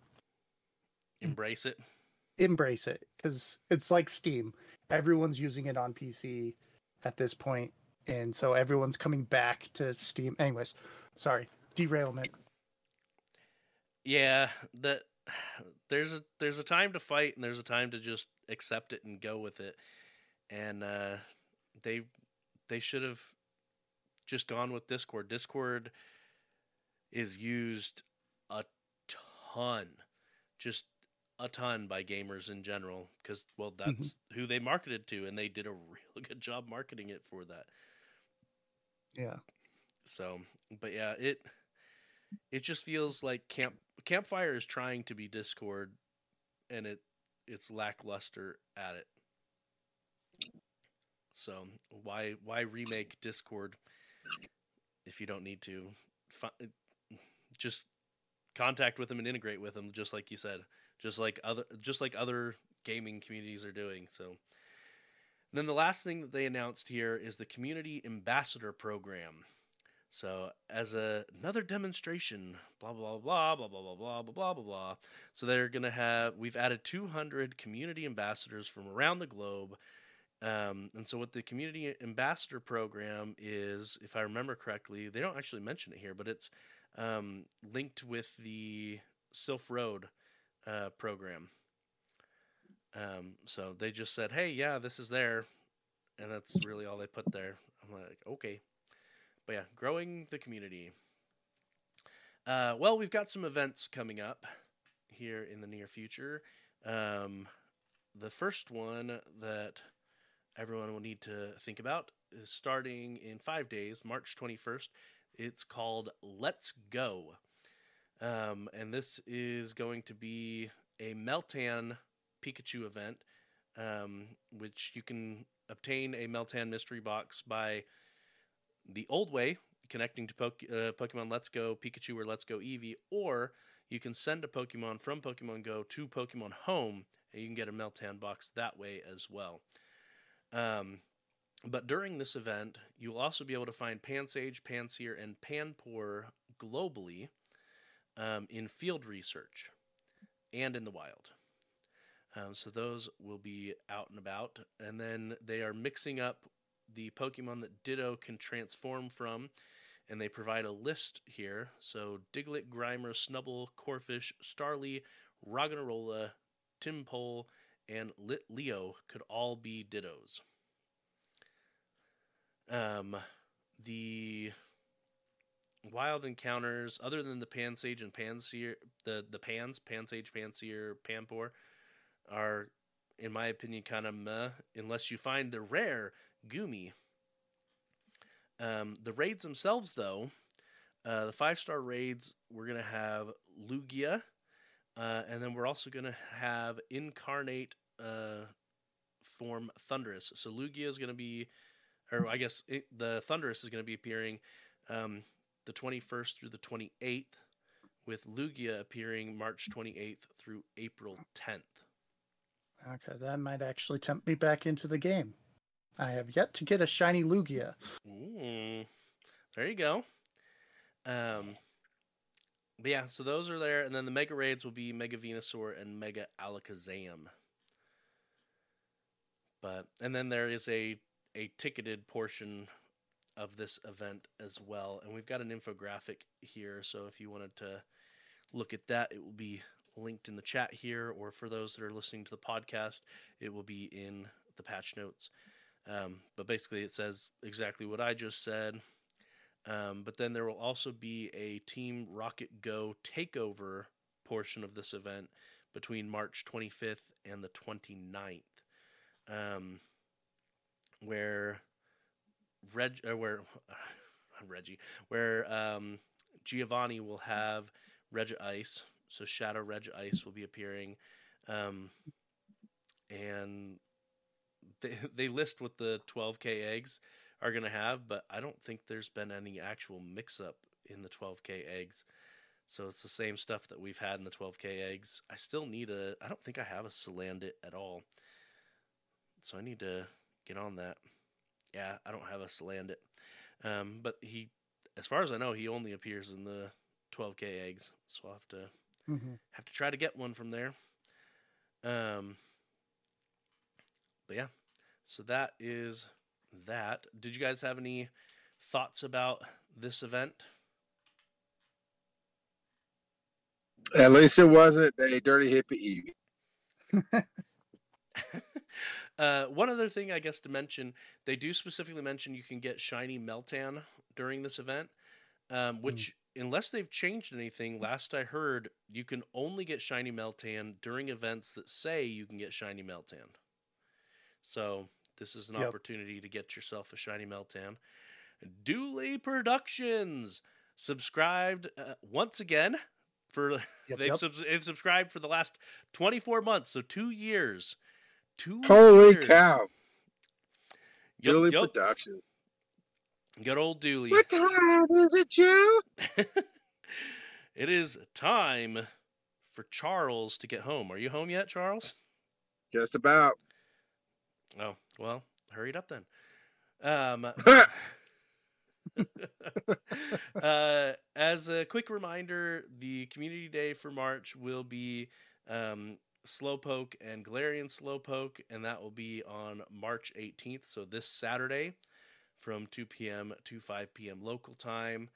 S3: Embrace it.
S4: embrace it because it's like Steam. Everyone's using it on PC at this point, and so everyone's coming back to Steam. Anyways, sorry, derailment.
S3: Yeah, that there's a there's a time to fight and there's a time to just accept it and go with it. And uh they they should have just gone with Discord. Discord is used a ton. Just a ton by gamers in general cuz well mm-hmm. that's who they marketed to and they did a real good job marketing it for that.
S4: Yeah,
S3: So, but yeah, it it just feels like camp campfire is trying to be Discord, and it it's lackluster at it. So why why remake Discord if you don't need to? Just contact with them and integrate with them, just like you said, just like other just like other gaming communities are doing. So. Then the last thing that they announced here is the community ambassador program. So as a, another demonstration, blah blah blah blah blah blah blah blah blah blah blah. So they're gonna have we've added 200 community ambassadors from around the globe, um, and so what the community ambassador program is, if I remember correctly, they don't actually mention it here, but it's um, linked with the Sylph Road uh, program. Um, so they just said, "Hey, yeah, this is there," and that's really all they put there. I'm like, okay. But yeah, growing the community. Uh, well, we've got some events coming up here in the near future. Um, the first one that everyone will need to think about is starting in five days, March 21st. It's called Let's Go. Um, and this is going to be a Meltan Pikachu event, um, which you can obtain a Meltan mystery box by the old way, connecting to uh, Pokemon Let's Go Pikachu or Let's Go Eevee, or you can send a Pokemon from Pokemon Go to Pokemon Home, and you can get a Meltan box that way as well. Um, but during this event, you'll also be able to find Pansage, Panseer, and Panpour globally um, in field research and in the wild. Um, so those will be out and about. And then they are mixing up the Pokemon that Ditto can transform from, and they provide a list here. So Diglett, Grimer, Snubbull, Corphish, Starly, Roggenrola, Tympole, and Litleo could all be Dittos. Um, the wild encounters, other than the Pansage and Panseer, the the Pans, Pansage, Panseer, Panpour, are, in my opinion, kind of meh, unless you find the rare Gumi. Um, the raids themselves, though, uh, the five star raids, we're to have Lugia, uh, and then we're also to have Incarnate uh, form Thundurus. So Lugia is to be, or I guess it, the Thundurus is going to be appearing um, the 21st through the 28th, with Lugia appearing March 28th through April 10th.
S4: Okay, that might actually tempt me back into the game. I have yet to get a shiny Lugia.
S3: Mm, there you go. Um, but yeah, so those are there, and then the Mega Raids will be Mega Venusaur and Mega Alakazam. But and then there is a a ticketed portion of this event as well, and we've got an infographic here. So if you wanted to look at that, it will be linked in the chat here, or for those that are listening to the podcast, it will be in the patch notes. Um, but basically, it says exactly what I just said. Um, but then there will also be a Team Rocket Go takeover portion of this event between March 25th and the 29th, um, where Reg, uh, where Reggie, where um, Giovanni will have Regice, so Shadow Regice will be appearing, um, and they they list what the 12k eggs are going to have, but I don't think there's been any actual mix up in the 12k eggs. So it's the same stuff that we've had in the 12k eggs. I still need a I don't think I have a Salandit at all. So I need to get on that. Yeah, I don't have us a Salandit. Um, but he as far as I know, he only appears in the 12k eggs. So I'll have to
S4: Mhm.
S3: have to try to get one from there. Um but yeah. So that is that. Did you guys have any thoughts about this event?
S5: At least it wasn't a dirty hippie Eevee.
S3: Uh, one other thing, I guess, to mention, they do specifically mention you can get shiny Meltan during this event, um, which, unless they've changed anything, last I heard, you can only get shiny Meltan during events that say you can get shiny Meltan. So this is an
S4: Yep.
S3: opportunity to get yourself a shiny Meltan. Dooley Productions subscribed uh, once again for
S4: Yep,
S3: they've,
S4: yep.
S3: subs- they've subscribed for the last 24 months, so two years. Two
S5: Holy
S3: years.
S5: cow.
S3: Yup,
S5: Julie
S3: yup.
S5: Productions.
S3: Good old Dooley.
S5: What time is it, Joe?
S3: it is time for Charles to get home. Are you home yet, Charles?
S5: Just about.
S3: Oh, well, hurry it up then. Um, uh, as a quick reminder, the community day for March will be um, Slowpoke and Galarian Slowpoke, and that will be on March 18th, so this Saturday from 2 p.m. to 5 p.m. local time.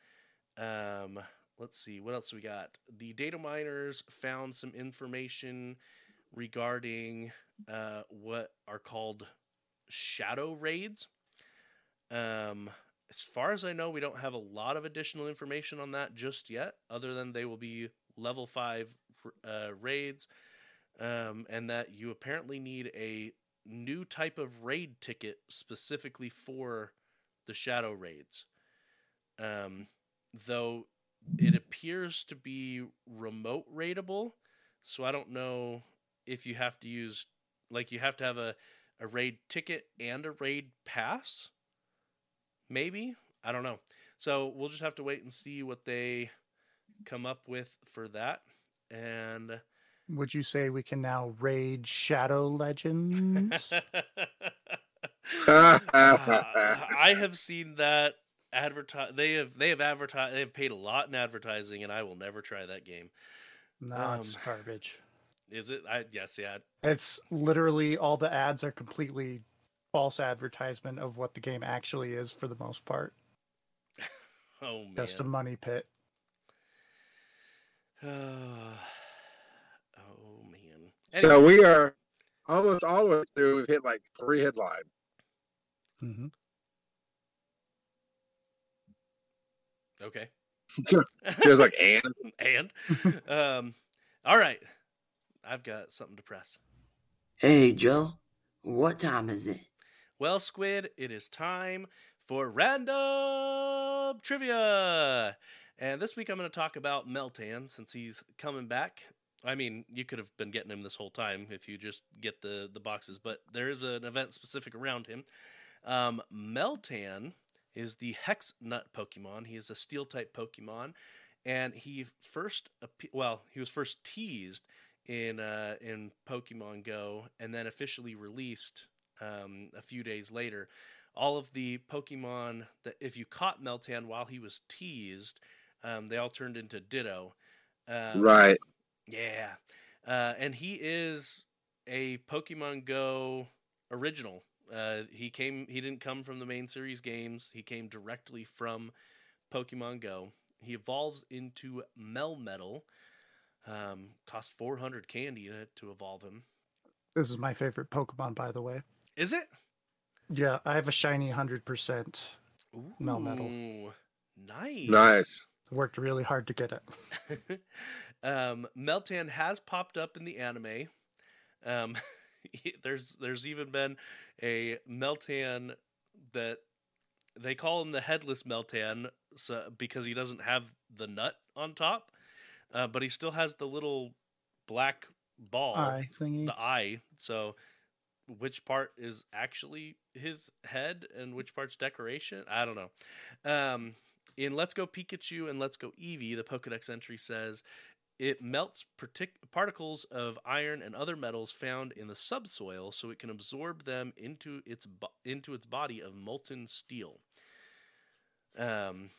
S3: Um, let's see, what else we got? The data miners found some information regarding uh, what are called shadow raids. Um, as far as I know, we don't have a lot of additional information on that just yet, other than they will be level five uh, raids, um, and that you apparently need a new type of raid ticket specifically for the shadow raids. Um, though it appears to be remote raidable, so I don't know if you have to use like you have to have a, a raid ticket and a raid pass? Maybe? I don't know. So we'll just have to wait and see what they come up with for that. And
S4: Would you say we can now raid Shadow Legends?
S3: Uh, i have seen that advertise they have they have advertised they have paid a lot in advertising and i will never try that game
S4: no, it's
S3: Um,
S4: garbage.
S3: is it i yes yeah
S4: It's literally all the ads are completely false advertisement of what the game actually is for the most part.
S3: oh man
S4: Just a money pit.
S3: man
S5: So we are almost all the way through. We've hit like three headlines.
S4: hmm
S3: okay
S5: Just like, and
S3: and um all right i've got something to press
S10: Hey, Joe. What time is it?
S3: well squid it is time for random trivia and this week i'm going to talk about meltan since he's coming back i mean you could have been getting him this whole time if you just get the the boxes but there is an event specific around him um, meltan is the hex nut pokemon he is a steel type pokemon and he first well he was first teased in uh, in Pokemon Go and then officially released um, a few days later. All of the Pokemon that if you caught Meltan while he was teased, um, they all turned into Ditto. Um,
S5: right.
S3: Yeah. Uh, and he is a Pokemon Go original. Uh, he came. He didn't come from the main series games. He came directly from Pokemon Go. He evolves into Melmetal. Um, cost 400 candy to, to evolve him.
S4: This is my favorite Pokemon, by the way.
S3: Is it?
S4: Yeah, I have a shiny 100%. Melmetal.
S3: Ooh, Nice.
S5: Nice.
S4: Worked really hard to get it.
S3: um, Meltan has popped up in the anime. Um, there's there's even been a Meltan that they call him the headless Meltan so, because he doesn't have the nut on top, uh, but he still has the little black ball,
S4: Eye thingy.
S3: the eye. So, which part is actually his head and which part's decoration? I don't know. Um, in Let's Go Pikachu and Let's Go Eevee, the Pokedex entry says it melts partic- particles of iron and other metals found in the subsoil, so it can absorb them into its bo- into its body of molten steel. Um,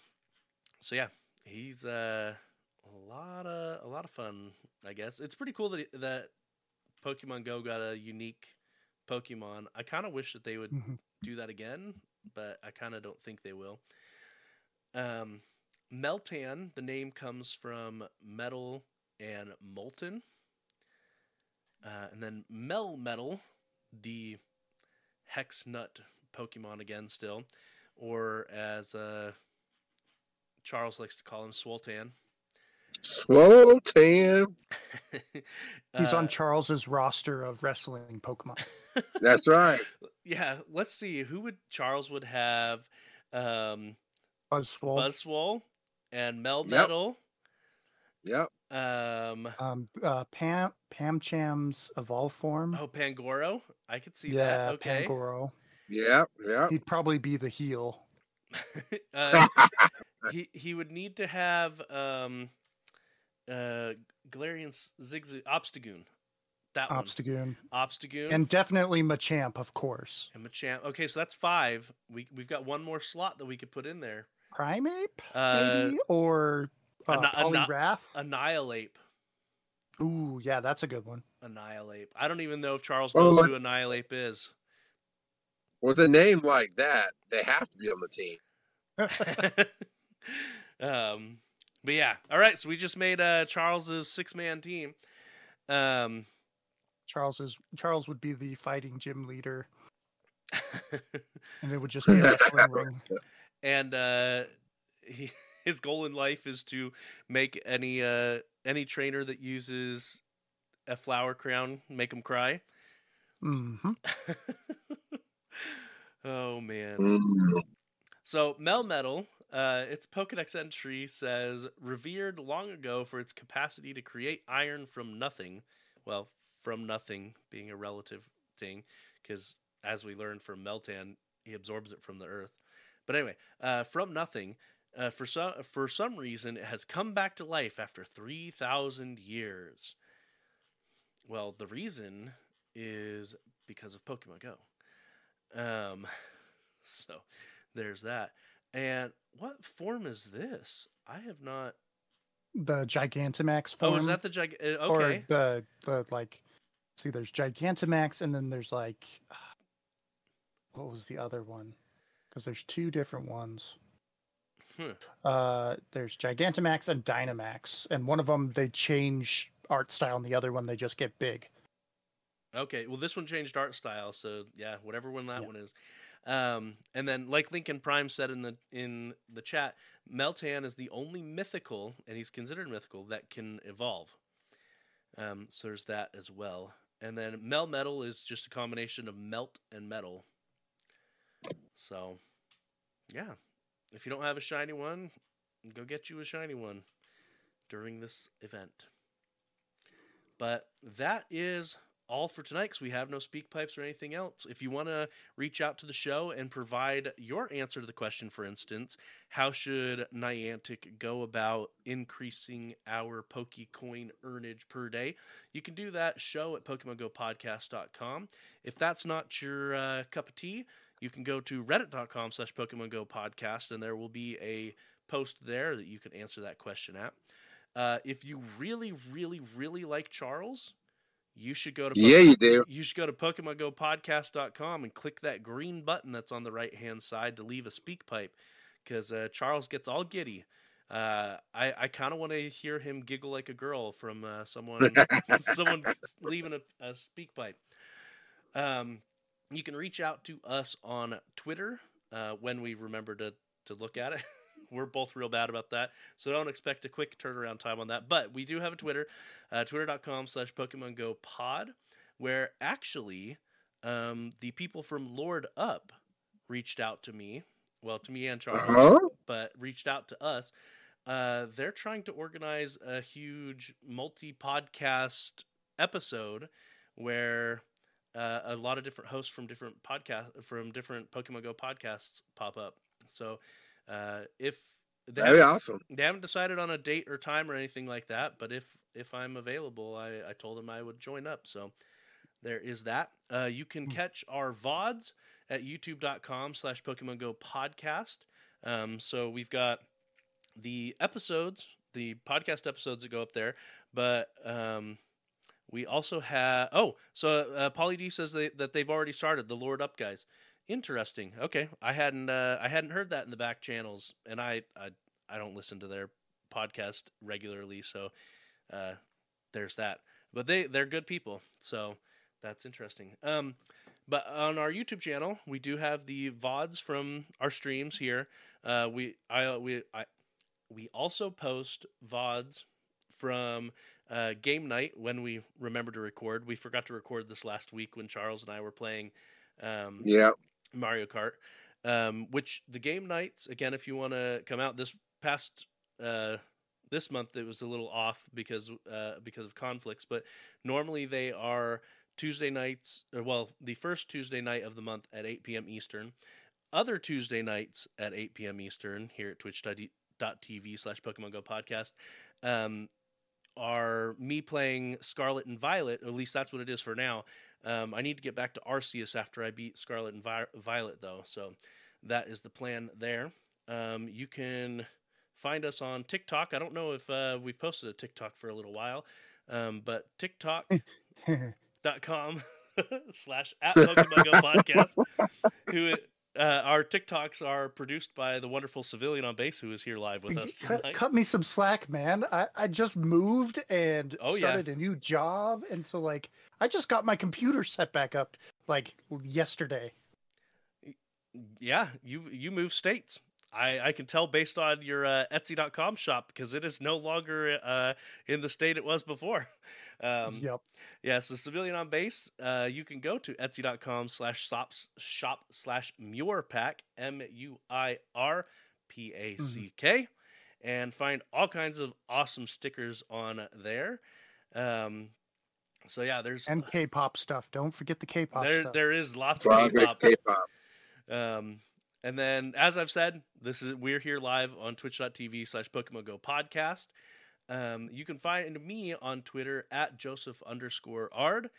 S3: so yeah, he's uh, a lot of a lot of fun. I guess it's pretty cool that that Pokemon Go got a unique Pokemon. I kind of wish that they would
S4: Mhm.
S3: do that again, but I kind of don't think they will. Um, Meltan, the name comes from metal and molten. Uh, and then Melmetal, the hex nut Pokemon again, still, or as uh, Charles likes to call him, Swoltan.
S5: Swoltan.
S4: He's
S3: Uh,
S4: on Charles's roster of wrestling Pokemon.
S5: That's right.
S3: yeah, let's see who would Charles would have. Um,
S4: Buzzwole.
S3: Buzzwole and Melmetal.
S5: Yep.
S3: Um,
S4: Um, uh, Pam Pancham's evolve form.
S3: oh, Pangoro. I could see
S4: yeah,
S3: that. Okay.
S4: Pangoro.
S5: Yeah, yeah.
S4: He'd probably be the heel.
S3: uh, he he would need to have um, uh, Galarian Zigzag Obstagoon. That one.
S4: Obstagoon.
S3: Obstagoon
S4: And definitely Machamp, of course.
S3: and Machamp. Okay, so that's five. We we've got one more slot that we could put in there.
S4: Primeape,
S3: Uh,
S4: maybe? Or uh,
S3: Anni- Anni-
S4: Poliwrath?
S3: Annihilape.
S4: Ooh, yeah, that's a good one.
S3: Annihilape. I don't even know if Charles knows
S5: like-
S3: who Annihilape is.
S5: With a name like that, they have to be on the team.
S3: um, but yeah, all right. So we just made uh, Charles's six man team. Um,
S4: Charles is Charles would be the fighting gym leader, and it would just be a wrestling ring.
S3: and uh, he, his goal in life is to make any uh, any trainer that uses a flower crown make him cry.
S4: hmm
S3: oh man.
S5: Mm.
S3: So Melmetal, uh, its Pokedex entry says revered long ago for its capacity to create iron from nothing. Well, from nothing being a relative thing, because as we learned from Meltan, he absorbs it from the earth. But anyway, uh, from nothing, uh, for some for some reason, it has come back to life after three thousand years. Well, the reason is because of Pokemon Go. Um, so there's that. And what form is this? I have not.
S4: The Gigantamax form.
S3: Oh, is that the gig? uh,
S4: Or
S3: Okay.
S4: the the like. See, there's Gigantamax, and then there's like, what was the other one? Because there's two different ones.
S3: Hmm.
S4: Uh, there's Gigantamax and Dynamax, and one of them they change art style, and the other one they just get big.
S3: Okay. Well, this one changed art style, so yeah, whatever one that
S4: Yeah.
S3: one is. Um, and then, like Lincoln Prime said in the in the chat, Meltan is the only mythical, and he's considered mythical that can evolve. Um, so there's that as well. And then Melmetal is just a combination of melt and metal. So, yeah, if you don't have a shiny one, go get you a shiny one during this event. But that is all for tonight because we have no speak pipes or anything else. If you want to reach out to the show and provide your answer to the question, for instance, how should Niantic go about increasing our Pokecoin earnage per day? You can do that show at PokemonGoPodcast.com. If that's not your uh, cup of tea, you can go to reddit.com slash Pokemon Go podcast and there will be a post there that you can answer that question at. Uh, if you really, really, really like Charles, you should go to
S5: Yeah, you do.
S3: you should go to PokemonGoPodcast.com and click that green button that's on the right hand side to leave a speak pipe, because uh, Charles gets all giddy. Uh, I I kind of want to hear him giggle like a girl from uh, someone someone leaving a, a speak pipe. Um, you can reach out to us on Twitter uh, when we remember to to look at it. We're both real bad about that, so don't expect a quick turnaround time on that. But we do have a Twitter, uh, twitter.com slash Pokemon Go Pod, where actually um, the people from Lord Up reached out to me, well, to me and Charles,
S5: Uh-huh.
S3: but reached out to us. Uh, they're trying to organize a huge multi podcast episode where uh, a lot of different hosts from different podcast from different Pokemon Go podcasts pop up. So uh, if they
S5: That'd be
S3: haven't-
S5: awesome.
S3: they haven't decided on a date or time or anything like that, but if if I'm available, I, I told them I would join up. So there is that. Uh, you can catch our VODs at youtube.com slash Pokemon Go podcast. Um, so we've got the episodes, the podcast episodes that go up there, but um, we also have. Oh, so uh, Pauly D says they, that they've already started the Lord Up guys. Interesting. Okay, I hadn't uh, I hadn't heard that in the back channels, and I I, I don't listen to their podcast regularly, so uh, there's that. But they they're good people, so that's interesting. Um, but on our YouTube channel, we do have the vods from our streams here. Uh, we I we I we also post vods from uh, game night when we remember to record. We forgot to record this last week when Charles and I were playing. Um,
S5: Yeah.
S3: Mario Kart, um, which the game nights again, if you want to come out this past uh, this month, it was a little off because uh, because of conflicts, but normally they are Tuesday nights, or well, the first Tuesday night of the month at 8 p.m. Eastern, other Tuesday nights at 8 p.m. Eastern here at twitch.tv slash Pokemon Go podcast. Um, are me playing Scarlet and Violet, or at least that's what it is for now. Um, I need to get back to Arceus after I beat Scarlet and Vi- Violet, though. So that is the plan there. Um, you can find us on TikTok. I don't know if uh, we've posted a TikTok for a little while, um, but TikTok.com slash at Pokemon Go podcast. Who uh, our TikToks are produced by the wonderful civilian on base who is here live with us
S4: cut, cut me some slack, man. I, I just moved and
S3: Oh, yeah.
S4: started a new job, and so like I just got my computer set back up like yesterday.
S3: yeah, you you move states. I, I can tell based on your uh, Etsy.com shop because it is no longer uh, in the state it was before. Um,
S4: yep.
S3: Yeah, so civilian on base, uh, you can go to etsy.com slash shop shop slash muirpack, M U I R P A C K, and find all kinds of awesome stickers on there. Um, so yeah, there's
S4: And K-pop stuff. Don't forget the K-pop
S3: there
S4: stuff.
S3: there is lots of K-pop.
S5: K-pop.
S3: Um, and then, as I've said, this is we're here live on twitch.tv slash Pokemon Go podcast. Um, you can find me on Twitter at Joseph underscore Ard.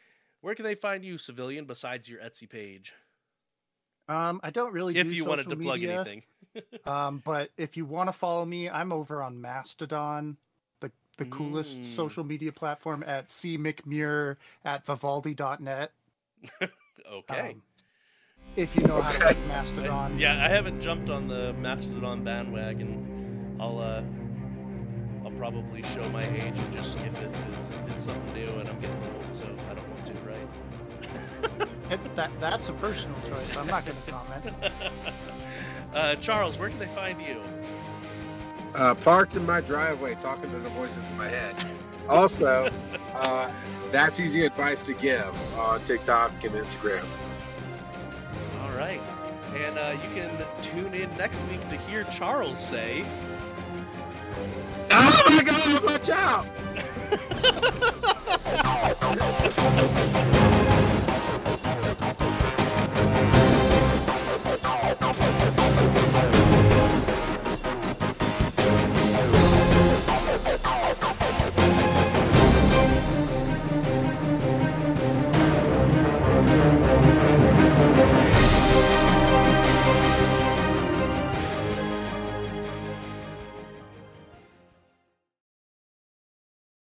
S3: Where can they find you, civilian, besides your Etsy page?
S4: Um, I don't really.
S3: if
S4: do
S3: you wanted to
S4: social
S3: plug anything.
S4: um, but if you want to follow me, I'm over on Mastodon, the the coolest
S3: Mm.
S4: social media platform at c mcmuir at vivaldi.net.
S3: Okay.
S4: Um, if you know how to like Mastodon.
S3: yeah, I haven't jumped on the Mastodon bandwagon. I'll uh, I'll probably show my age and just skip it because it's something new and I'm getting old, so I don't want to, right?
S4: It- that that's a personal choice. I'm not going to comment.
S3: uh, Charles, where can they find you?
S5: Uh, parked in my driveway, talking to the voices in my head. Also, uh, that's easy advice to give on TikTok and Instagram
S3: right. And uh, you can tune in next week to hear Charles say.
S5: Oh my god, watch out!